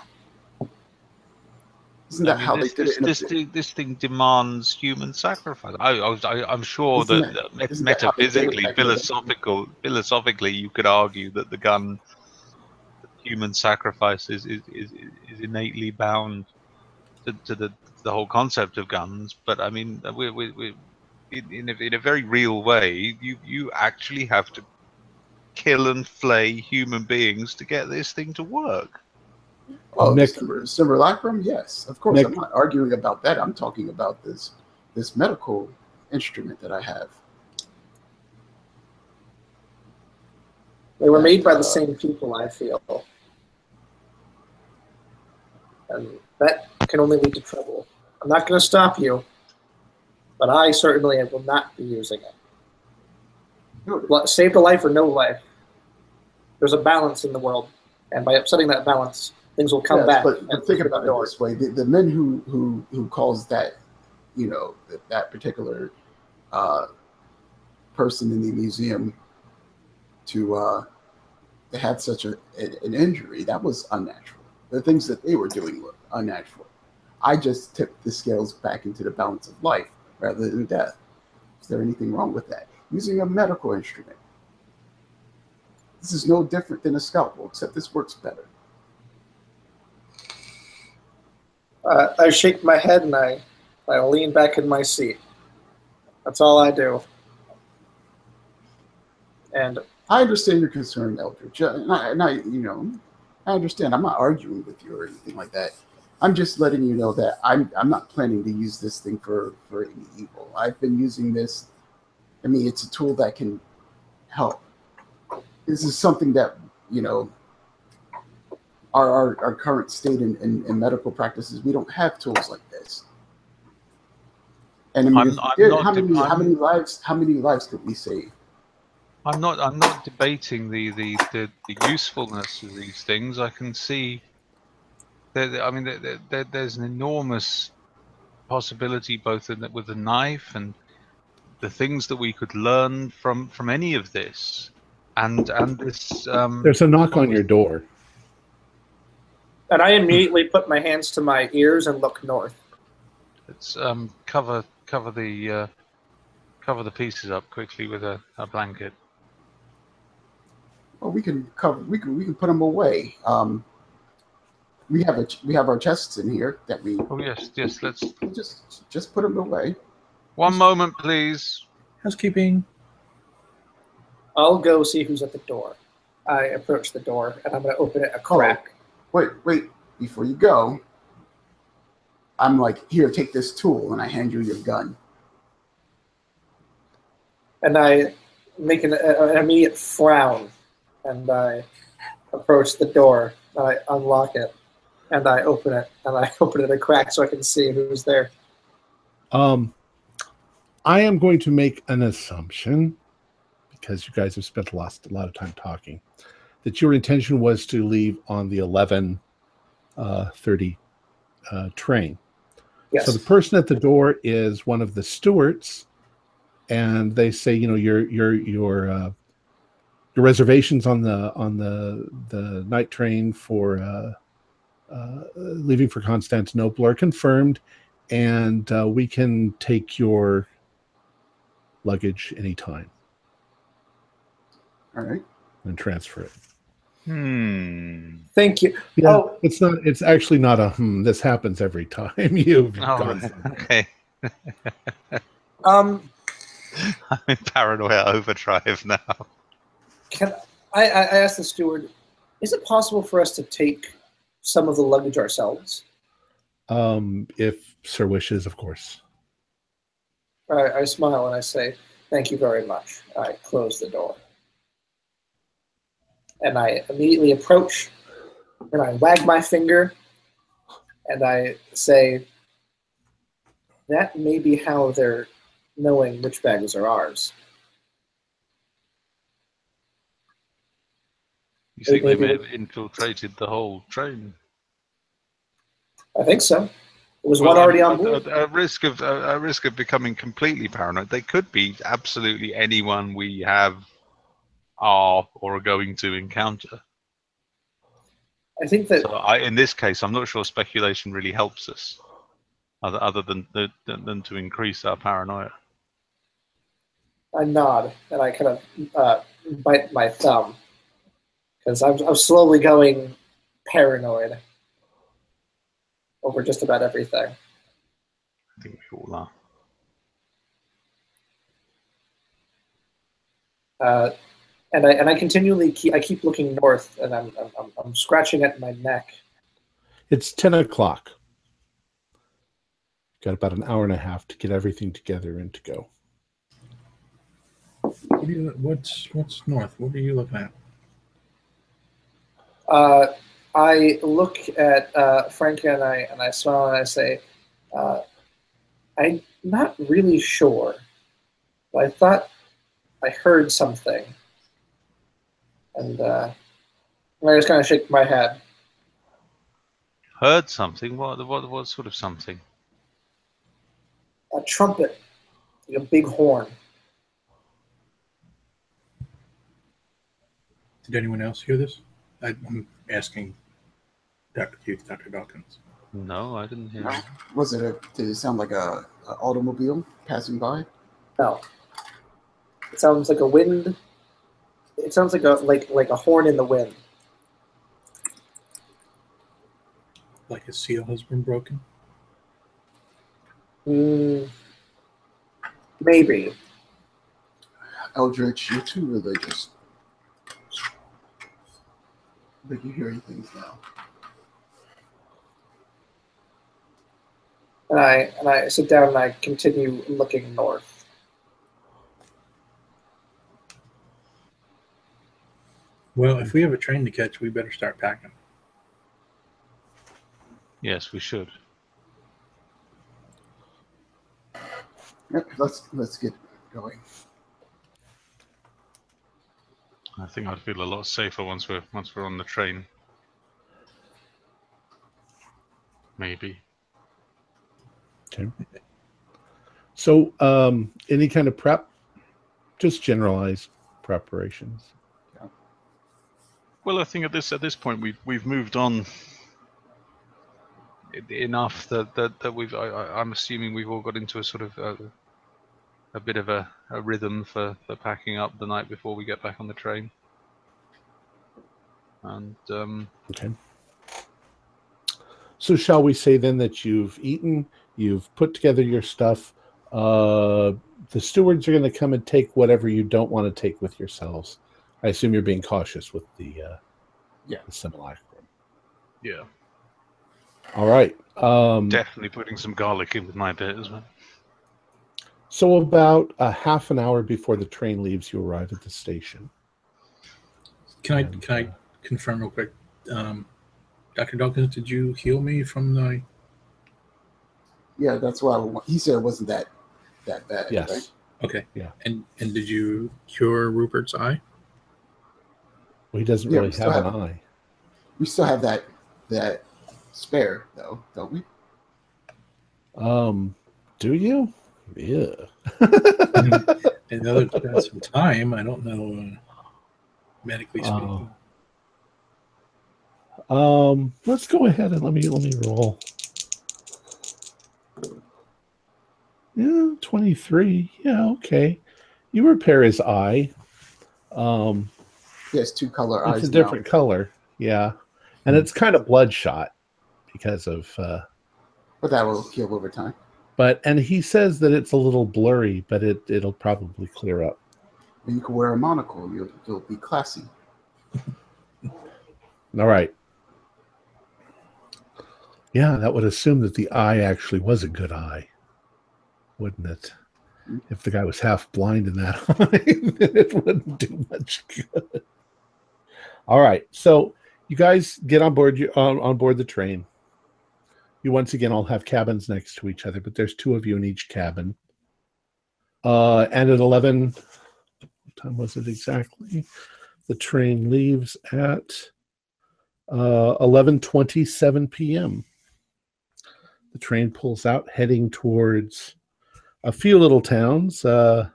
Isn't I that mean, how this, they did this, it? This, thing, this thing demands human sacrifice. I, I, I, I'm sure Isn't that, that- that met- isn't that how they did it metaphysically, back in the day? philosophical, philosophically, you could argue that the gun, human sacrifice, is, is, is, is innately bound to, to the the whole concept of guns. But I mean, we we we in, in, a, in a very real way, you you actually have to kill and flay human beings to get this thing to work. oh, Nick- the simul- simulacrum. Yes, of course. Nick- I'm not arguing about that. I'm talking about this this medical instrument that I have. they were made by Uh, the same people. I feel, and that can only lead to trouble. I'm not going to stop you, but I certainly will not be using it. Noted. Li- Saved a life or no life. There's a balance in the world, and by upsetting that balance, things will come Yes, back. But, but think about it door. this way: the, the men who who who caused that, you know, that, that particular uh, person in the museum to uh, have such a, an injury, that was unnatural. The things that they were doing were unnatural. I just tipped the scales back into the balance of life rather than death. Is there anything wrong with that? Using a medical instrument. This is no different than a scalpel, except this works better. Uh, I shake my head and I, I lean back in my seat. That's all I do. And I understand your concern, Eldridge. Uh, and I, you know, I understand. I'm not arguing with you or anything like that. I'm just letting you know that I'm I'm not planning to use this thing for for any evil. I've been using this. I mean, it's a tool that can help. This is something that you know. Our, our, our current state in, in, in medical practices, we don't have tools like this. And I mean, I'm- I'm how many how many lives how many lives could we save? I'm not. I'm not debating the the, the, the usefulness of these things. I can see. That, I mean, there, there- there, there's an enormous possibility both in, with the knife and the things that we could learn from from any of this, and and this. Um, There's a knock on your door. and I immediately put my hands to my ears and look north. let's um, cover cover the uh, cover the pieces up quickly with a, a blanket. Well, we can cover. We can we can put them away. Um, we have a we have our chests in here that we Oh yes, yes. Let's we'll just just put them away. one moment, please. Housekeeping. I'll go see who's at the door. I approach the door and I'm going to open it a crack. Wait, wait. Before you go, I'm like, here, take this tool, and I hand you your gun. And I make an, an immediate frown and I approach the door. I unlock it and I open it and I open it a crack so I can see who's there. Um, I am going to make an assumption because you guys have spent a lot, a lot of time talking that your intention was to leave on the eleven uh, thirty uh, train. Yes. So the person at the door is one of the stewards, and they say, you know, your your your uh, your reservations on the on the the night train for uh, uh, leaving for Constantinople are confirmed, and uh, we can take your luggage anytime All right. and transfer it. Hmm. Thank you. Yeah, Oh. it's not. It's actually not a. Hmm, this happens every time you've Oh, gone. right. okay. Um, I'm in paranoia overdrive now. can I, I I asked the steward, is it possible for us to take some of the luggage ourselves? Um, if Sir wishes, of course. I, I smile and I say, "Thank you very much." I close the door, and I immediately approach, and I wag my finger, and I say, "That may be how they're knowing which bags are ours." You think they may have infiltrated the whole train? I think so. There was Well, one already on board. At, risk of at risk of becoming completely paranoid, they could be absolutely anyone we have, are, or are going to encounter. I think that So, I, in this case, I'm not sure speculation really helps us, other other than than, than to increase our paranoia. I nod and I kind of uh, bite my thumb because I'm, I'm slowly going paranoid over just about everything. I think we all are. Uh, and I and I continually keep I keep looking north and I'm I'm, I'm, I'm scratching at my neck. It's ten o'clock. Got about an hour and a half to get everything together and to go. What do you, what's what's north? What are you looking at? Uh, I look at uh, Franca and I and I smile and I say, uh, I'm not really sure, but I thought I heard something, and uh, I just kind of shake my head. Heard something? What what what sort of something? A trumpet, like a big horn. Did anyone else hear this? I, I'm asking Dr. Keith, Dr. Dawkins. No, I didn't hear. No. it. Was it a? Did it sound like a, a automobile passing by? No, it sounds like a wind. It sounds like a like like a horn in the wind. Like a seal has been broken? Mm, maybe. Eldridge, you're too religious. But you're hearing things now. And I and I sit down and I continue looking north. Well, if we have a train to catch, we better start packing. Yes, we should. Yep, let's let's get going. I think I'd feel a lot safer once we're once we're on the train. Maybe. Okay. So, um, any kind of prep, just generalized preparations. Well, I think at this at this point we've we've moved on enough that that, that we've. I, I'm assuming we've all got into a sort of a, a bit of a, a rhythm for, for packing up the night before we get back on the train. And um, Okay. So, shall we say then that you've eaten, you've put together your stuff. Uh, the stewards are going to come and take whatever you don't want to take with yourselves. I assume you're being cautious with the uh, Yeah. the simulacrum. yeah, All right. Um, definitely putting some garlic in with my bit as well. so, about a half an hour before the train leaves, you arrive at the station. Can I can I confirm real quick? Um, Dr. Dawkins, did you heal me from the? Yeah, that's why I wa- he said it wasn't that that bad. Yes. right? Okay. Yeah. And and did you cure Rupert's eye? Well, he doesn't Yeah, really have have- an eye. We still have that that spare though, don't we? Um, do you? Yeah. And now that it's some time, I don't know. Uh, medically speaking, Um, let's go ahead and let me let me roll. Yeah, 23. Yeah, okay. You repair his eye. Um, He has two color eyes. It's a now. different color. Yeah. And it's kind of bloodshot because of uh but that will heal over time. but and he says that it's a little blurry, but it it'll probably clear up. And you can wear a monocle. You'll, you'll be classy. All right. Yeah, that would assume that the eye actually was a good eye, wouldn't it? If the guy was half blind in that eye, it wouldn't do much good. All right, so you guys get on board you on, on board the train. You once again all have cabins next to each other, but there's two of you in each cabin. Uh, and at eleven, what time was it exactly? The train leaves at uh, 11:27 p.m. The train pulls out, heading towards a few little towns. Uh,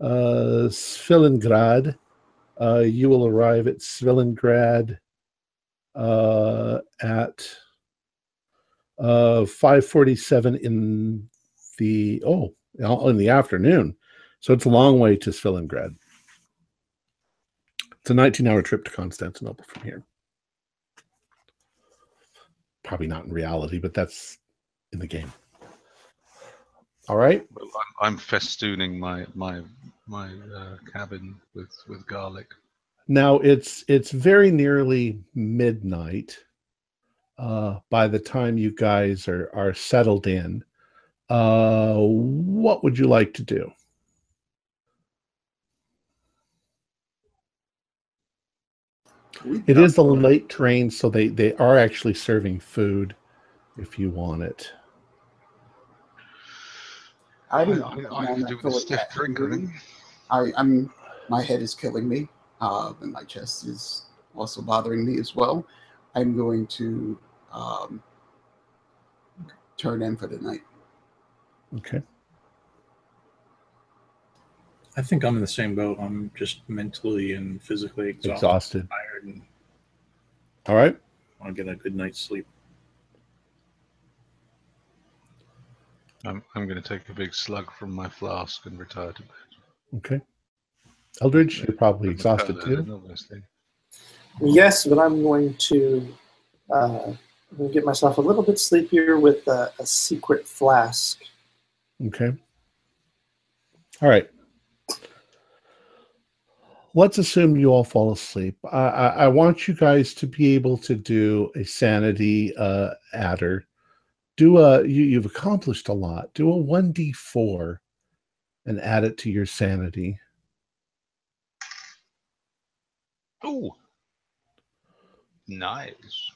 uh, Svilengrad. Uh, you will arrive at Svilengrad uh, at uh, 5:47 in the oh in the afternoon. So it's a long way to Svilengrad. It's a 19-hour trip to Constantinople from here probably not in reality, but that's in the game. All right. Well, I'm, I'm festooning my my my uh, cabin with with garlic. Now it's it's very nearly midnight uh, by the time you guys are are settled in. Uh, what would you like to do? It is a late train, so they they are actually serving food if you want it. I I, don't I, know. I man, could I do with feel a like stiff that drink. I hungry. think. I, I'm my head is killing me, uh, and my chest is also bothering me as well. I'm going to um, turn in for the night. Okay. I think I'm in the same boat. I'm just mentally and physically exhausted, Exhausted. tired, and All right. I'll get a good night's sleep. I'm I'm going to take a big slug from my flask and retire to bed. Okay. Eldridge, you're probably I'm exhausted too. Obviously. Yes, but I'm going to uh, I'm going to get myself a little bit sleepier with a, a secret flask. Okay. All right. Let's assume you all fall asleep. I, I, I want you guys to be able to do a sanity uh, adder. Do a you, you've accomplished a lot. Do a one d four, and add it to your sanity. Oh, nice.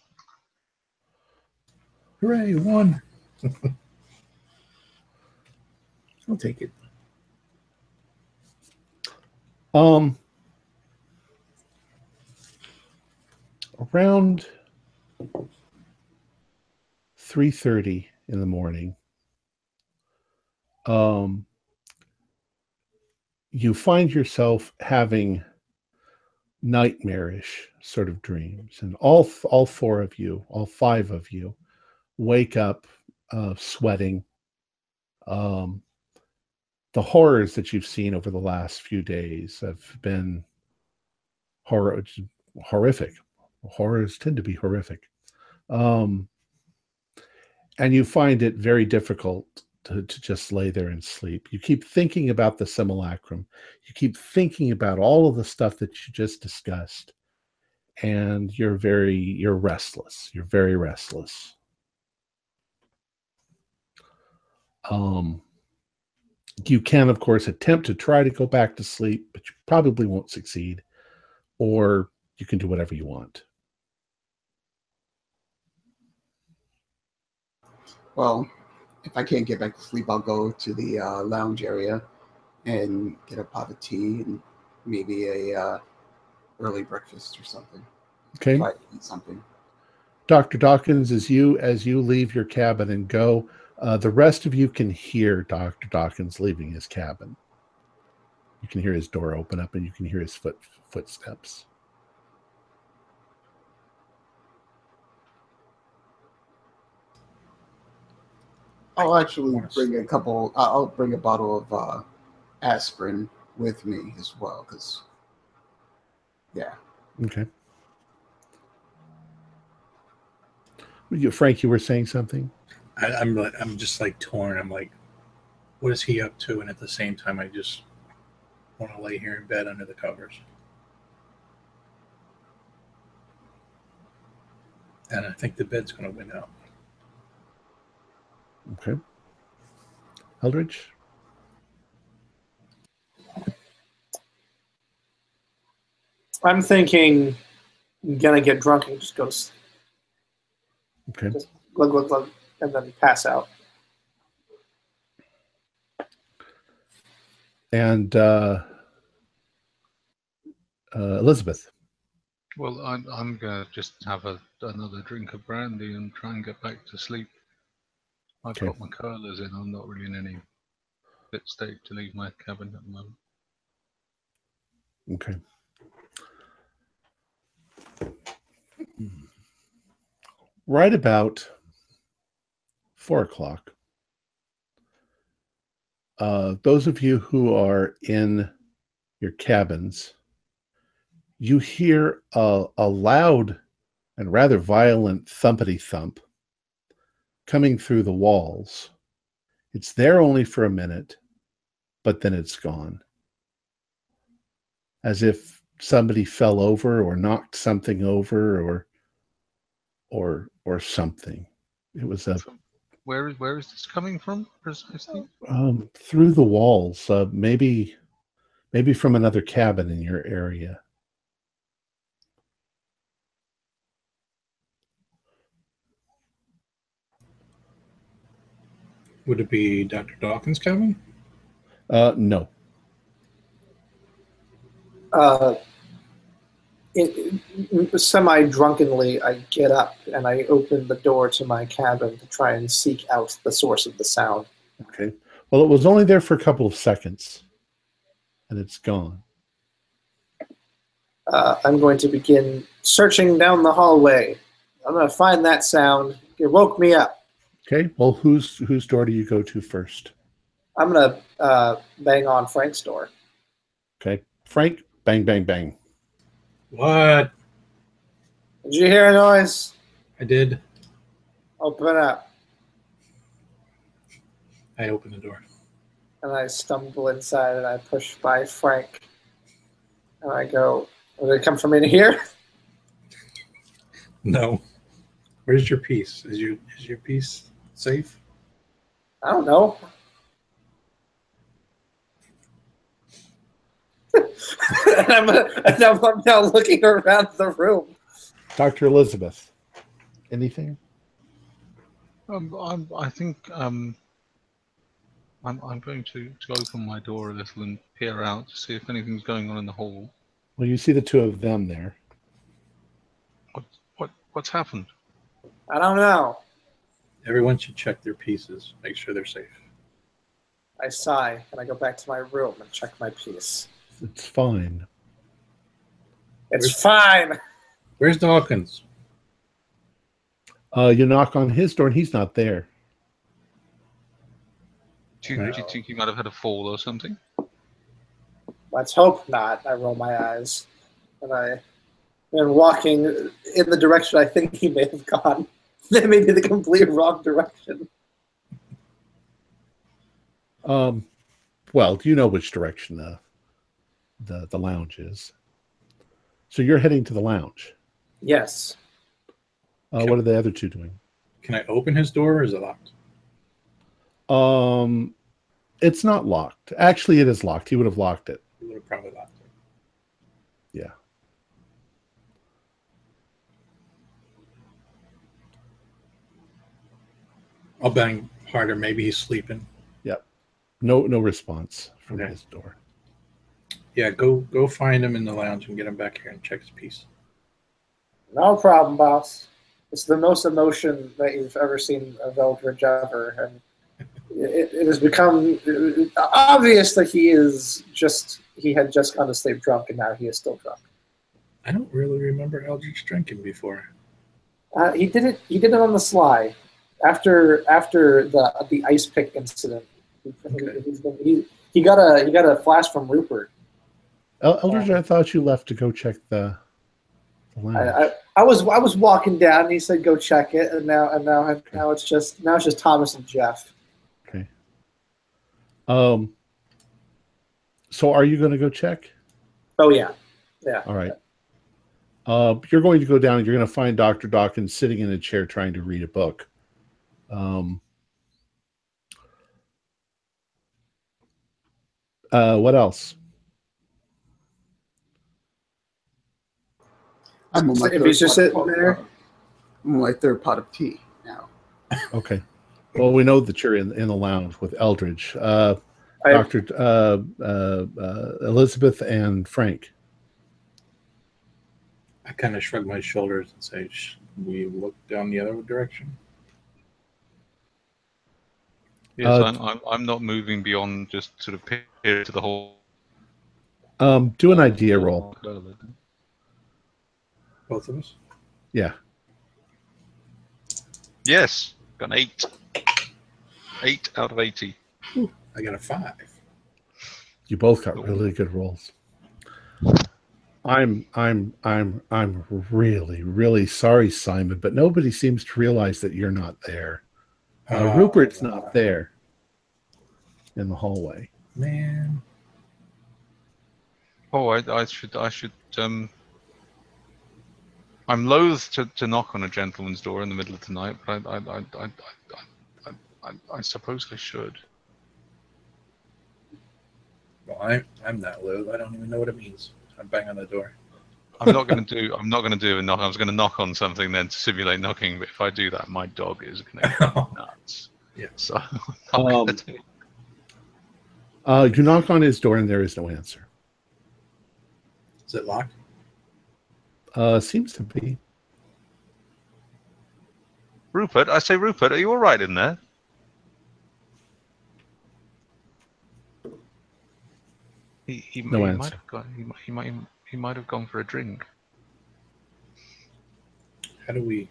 Hooray, one. I'll take it. Um, around three thirty in the morning, um, you find yourself having nightmarish sort of dreams, and all all four of you, all five of you, wake up uh, sweating. Um, the horrors that you've seen over the last few days have been horror horrific. Horrors tend to be horrific. Um and you find it very difficult to, to just lay there and sleep you keep thinking about the simulacrum you keep thinking about all of the stuff that you just discussed and you're very you're restless you're very restless um you can, of course, attempt to try to go back to sleep, but you probably won't succeed. Or you can do whatever you want. Well, if I can't get back to sleep, I'll go to the uh, lounge area and get a pot of tea and maybe a uh, early breakfast or something. Okay. Try to eat something. Dr. Dawkins, as you as you leave your cabin and go, uh, the rest of you can hear Dr. Dawkins leaving his cabin. You can hear his door open up and you can hear his foot footsteps. I'll actually bring a couple. I'll bring a bottle of uh, aspirin with me as well, because Yeah. Okay. You, Frank, you were saying something. I, I'm like, I'm just like torn. I'm like, what is he up to? And at the same time, I just want to lay here in bed under the covers. And I think the bed's going to win out. Okay. Eldridge. I'm thinking I'm gonna get drunk and just go to sleep. Okay. glug glug glug and then pass out. And uh, uh, Elizabeth. Well, I'm, I'm going to just have a, another drink of brandy and try and get back to sleep. I've Okay. got my curlers in. I'm not really in any fit state to leave my cabin at the moment. Okay. Right about four o'clock. Uh, those of you who are in your cabins, you hear a, a loud and rather violent thumpity thump coming through the walls. It's there only for a minute, but then it's gone as if somebody fell over or knocked something over or or or something it was a Where is where is this coming from precisely? um, through the walls uh, maybe maybe from another cabin in your area Would it be Dr. Dawkins' cabin? uh no Uh, semi drunkenly, I get up and I open the door to my cabin to try and seek out the source of the sound. okay well it was only there for a couple of seconds and it's gone Uh, I'm going to begin searching down the hallway. I'm going to find that sound. It woke me up. Okay well whose whose door do you go to first I'm going to uh, bang on Frank's door. okay frank bang bang bang What? Did you hear a noise? I did. Open up. I open the door. And I stumble inside and I push by Frank. And I go, Did it come from in here? No. Where's your piece? Is your is your piece safe? I don't know. and I'm, and I'm, I'm now looking around the room. dr elizabeth anything Um, I'm, I think um, I'm, I'm going to, to open my door a little and peer out to see if anything's going on in the hall. well you see the two of them there What what what's happened? I don't know. Everyone should check their pieces. Make sure they're safe. I sigh and I go back to my room and check my piece. it's fine It's fine. Where's Dawkins? uh, you knock on his door and he's not there Do you, Right. do you think he might have had a fall or something? Let's hope not. I roll my eyes and I am walking in the direction I think he may have gone. That may be the complete wrong direction. Um, well, you know which direction the the the lounge is. So you're heading to the lounge. Yes. Uh, what are the other two doing? Can I open his door or is it locked? Um, it's not locked. Actually, it is locked. He would have locked it. He would have probably locked it. Yeah. I'll bang harder. Maybe he's sleeping. Yep. No no response from Okay. his door. Yeah, go go find him in the lounge and get him back here and check his piece. No problem, boss. It's the most emotion that you've ever seen of Eldridge ever, and it, it has become obvious that he is just he had just gone to sleep drunk, and now he is still drunk. I don't really remember Eldridge drinking before. Uh, he did it. He did it on the sly after after the the ice pick incident. He, Okay. he, he got a he got a flash from Rupert. Eldridge, I thought you left to go check the, the I. I, I was I was walking down and he said go check it and now and now now it's just now it's just Thomas and Jeff. Okay. Um. So, are you going to go check? Oh yeah. All right. Uh, you're going to go down and you're going to find Dr. Dawkins sitting in a chair trying to read a book. Um, uh, what else? I'm on my If third he's just sitting there? I'm on my third pot of tea now. Okay. Well, we know that you're in, in the lounge with Eldridge, uh, I, Dr. Uh, uh, uh, Elizabeth, and Frank. I kind of shrug my shoulders and say, we look down the other direction. Yes, Uh, I'm, I'm, I'm not moving beyond just sort of peer to the whole. Um, do an idea roll. Both of us. Yeah. Yes, got an eight. Eight out of 80. I got a five. You both got really good rolls. I'm I'm I'm I'm really really sorry, Simon, but nobody seems to realize that you're not there. Uh, Rupert's not there in the hallway. Man, Oh, I, I should, I should, um, I'm loath to, to knock on a gentleman's door in the middle of the night, but I, I, I, I, I, I, I, I suppose I should. well, I, I'm not low. I don't even know what it means. I bang on the door. I'm not going to do, I'm not going to do a knock. I was going to knock on something then to simulate knocking, but if I do that, my dog is going to go nuts. Yeah. So, I'm not Um, do it. Uh, you knock on his door and there is no answer. Is it locked? Uh, seems to be. Rupert, I say, Rupert, are you all right in there? He, he, No he answer. might have gone. He, might- he might he might have gone for a drink. How do we?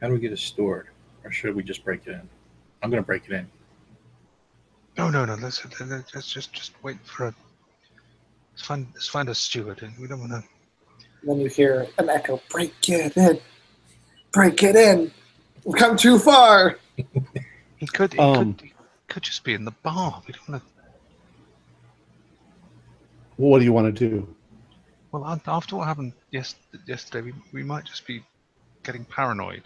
How do we get it stored, or should we just break it in? I'm gonna break it in. No, no, no. Let's let's let's just just wait for a. Let's find let's find a steward. And we don't want to. then you hear an echo. Break it in. Break it in. We've come too far. He could he Um, could he could just be in the bar. We don't want to. Well, what do you want to do? Well, after what happened yes, yesterday, we, we might just be getting paranoid.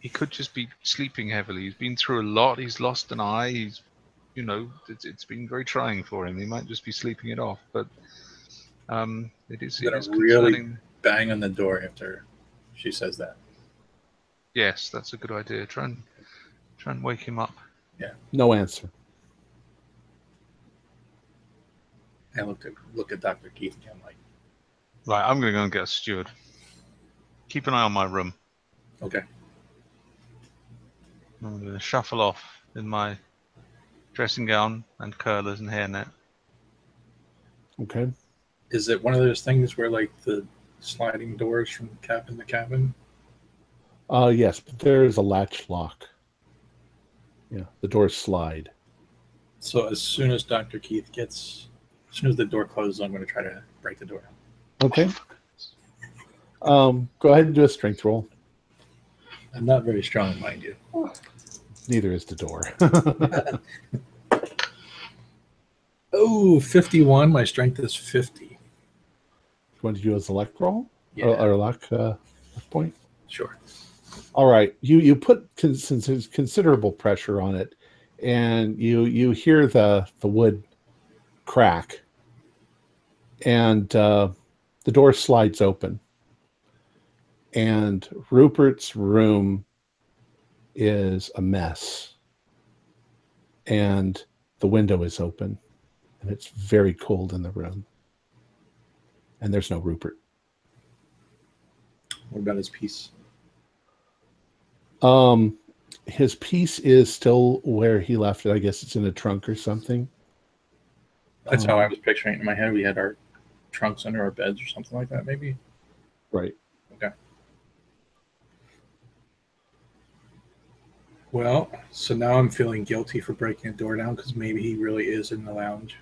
He could just be sleeping heavily. He's been through a lot. He's lost an eye. He's, you know, it's, it's been very trying for him. He might just be sleeping it off. But um, it is, it Gonna really- concerning. Bang on the door after she says that. Yes, that's a good idea. Try and try and wake him up. Yeah. No answer. I look at look at Doctor Keith again, like, Right, I'm gonna go and get a steward. Keep an eye on my room. okay, I'm gonna shuffle off in my dressing gown and curlers and hairnet. Okay. is it one of those things where like the sliding doors from the cabin to the cabin? Uh, yes, but there is a latch lock. Yeah, the doors slide. So as soon as Doctor Keith gets, as soon as the door closes, I'm going to try to break the door. Okay. Um, go ahead and do a strength roll. I'm not very strong, mind you. Neither is the door. Oh, 51. My strength is 50. you want to do a select roll Yeah, or, or luck uh, point? sure. All right, you you put cons- considerable pressure on it, and you you hear the the wood crack, and uh, the door slides open, and Rupert's room is a mess, and the window is open, and it's very cold in the room, and there's no Rupert. What about his piece? Um, his piece is still where he left it. I guess it's in a trunk or something. That's Um, how I was picturing it in my head. We had our trunks under our beds or something like that, maybe. Right. Okay. Well, so now I'm feeling guilty for breaking the door down because maybe he really is in the lounge.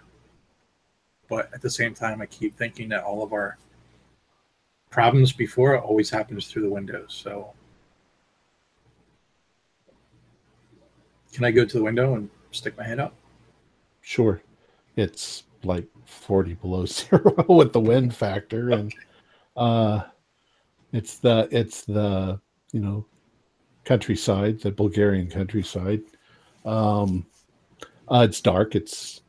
But at the same time, I keep thinking that all of our problems before always happens through the windows. So, can I go to the window and stick my head up? Sure. It's like 40 below zero with the wind factor. And uh it's the it's the you know countryside the bulgarian countryside. Um uh, it's dark. It's,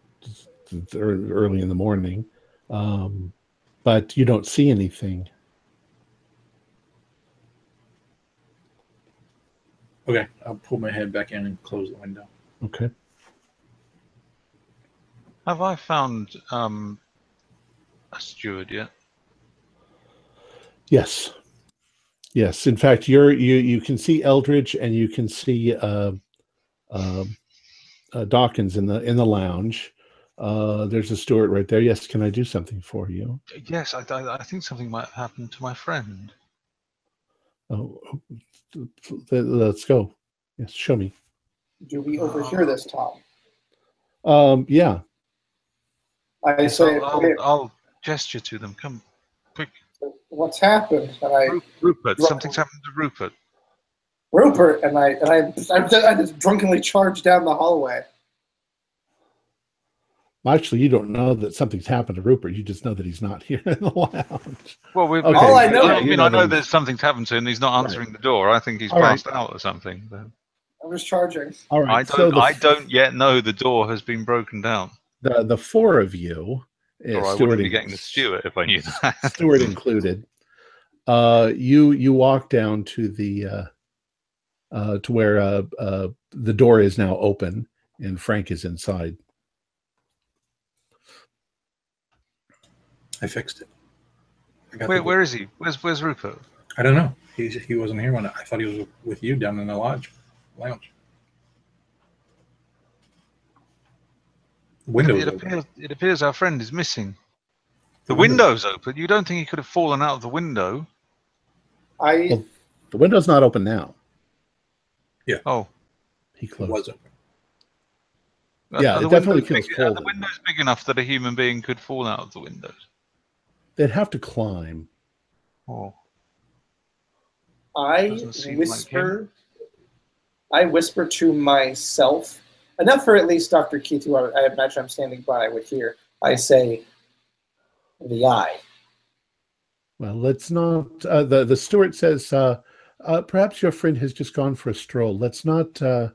it's early in the morning. Um but you don't see anything. Okay, I'll pull my head back in and close the window. okay Have I found um, a steward yet? Yes. Yes. In fact, you're you you can see Eldridge and you can see uh, uh, uh, Dawkins in the in the lounge. Uh, there's a steward right there. Yes. Can I do something for you? Yes, I, I, I think something might happen to my friend. Oh, let's go. Yes. Show me. Do we overhear this, Tom? Um. Yeah. I Yes, say, I'll, I'll, "Okay, I'll gesture to them. Come, quick, what's happened? And I, Rupert. Something's happened to Rupert. Rupert, and I, and I, I, I just drunkenly charged down the hallway. Well, actually, you don't know that something's happened to Rupert. You just know that he's not here in the lounge. Well, we, Okay, All I know- I you mean, know I know them. that something's happened to him. He's not answering the door. I think he's All right. passed out or something. But I'm just charging. All I don't. so the, I don't yet know the door has been broken down. The the four of you, uh, or I Stewart wouldn't be getting the steward if I knew that. Stewart included. Uh, you you walk down to the uh, uh, to where uh, uh, the door is now open and Frank is inside. I fixed it. I got Where, where is he? Where's Where's Rupert? I don't know. He he wasn't here when I, I thought he was with you down in the lodge lounge. Windows. It appears. It appears our friend is missing. The The window- window's open. You don't think he could have fallen out of the window? I, Well, The window's not open now. Yeah. Oh, He It closed. was open. Are- Yeah, are it definitely windows feels big, Are the windows big enough that a human being could fall out of the windows? They'd have to climb. Oh, I Doesn't like whisper. I whisper to myself enough for at least Dr. Keith, who I, I imagine I'm standing by, would hear. I say, "The eye." Well, let's not. Uh, the the steward says, uh, uh, perhaps your friend has just gone for a stroll. Let's not. Uh,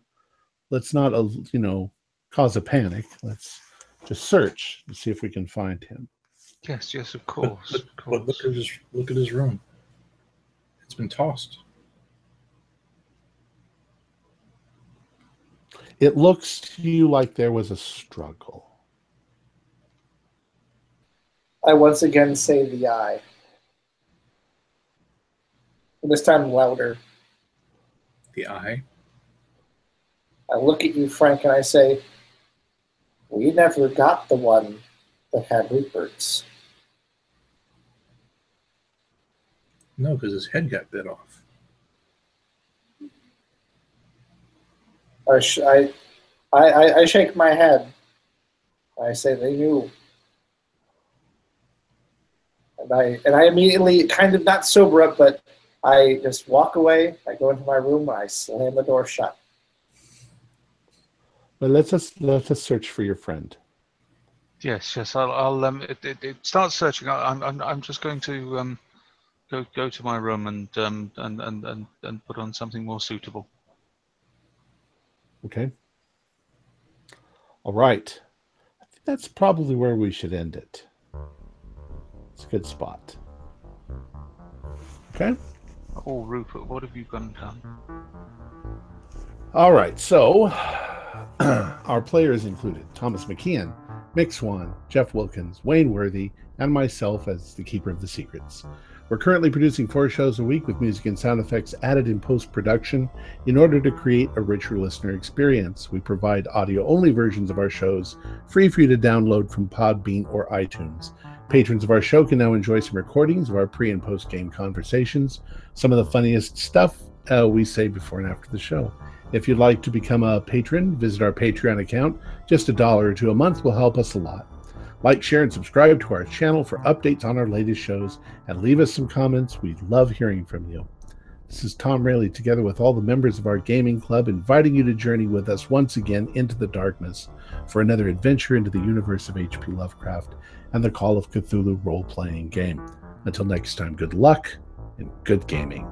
let's not. Uh, you know, cause a panic. Let's just search and see if we can find him. yes, yes, of course. but, of but look at his look at his room. It's been tossed. It looks to you like there was a struggle. I once again say, "The eye." And this time louder. The eye. I look at you, Frank, and I say, "We never got the one that had Rupert's." No, because his head got bit off. I, sh- I, I, I, I shake my head. I say they knew. And I and I immediately kind of not sober up, but I just walk away. I go into my room and I slam the door shut. But let's us let us search for your friend. Yes, yes. I'll. I'll um. It, it, it start searching. I- I'm. I'm. I'm just going to um. Go. Go to my room and um. And and and, and put on something more suitable. Okay. All right. I think that's probably where we should end it. It's a good spot. Okay. Oh, Rupert, what have you gone done? All right. So our players included Thomas McKeon, Mick Swan, Jeff Wilkins, Wayne Worthy, and myself as the Keeper of the Secrets. We're currently producing four shows a week with music and sound effects added in post production in order to create a richer listener experience. We provide audio only versions of our shows free for you to download from Podbean or iTunes. Patrons of our show can now enjoy some recordings of our pre and post game conversations, some of the funniest stuff uh, we say before and after the show. If you'd like to become a patron, visit our Patreon account. Just a dollar or two a month will help us a lot. Like, share, and subscribe to our channel for updates on our latest shows, and leave us some comments. We love hearing from you. This is Tom Rayleigh, together with all the members of our gaming club, inviting you to journey with us once again into the darkness for another adventure into the universe of H.P. Lovecraft and the Call of Cthulhu role playing game. Until next time, good luck and good gaming.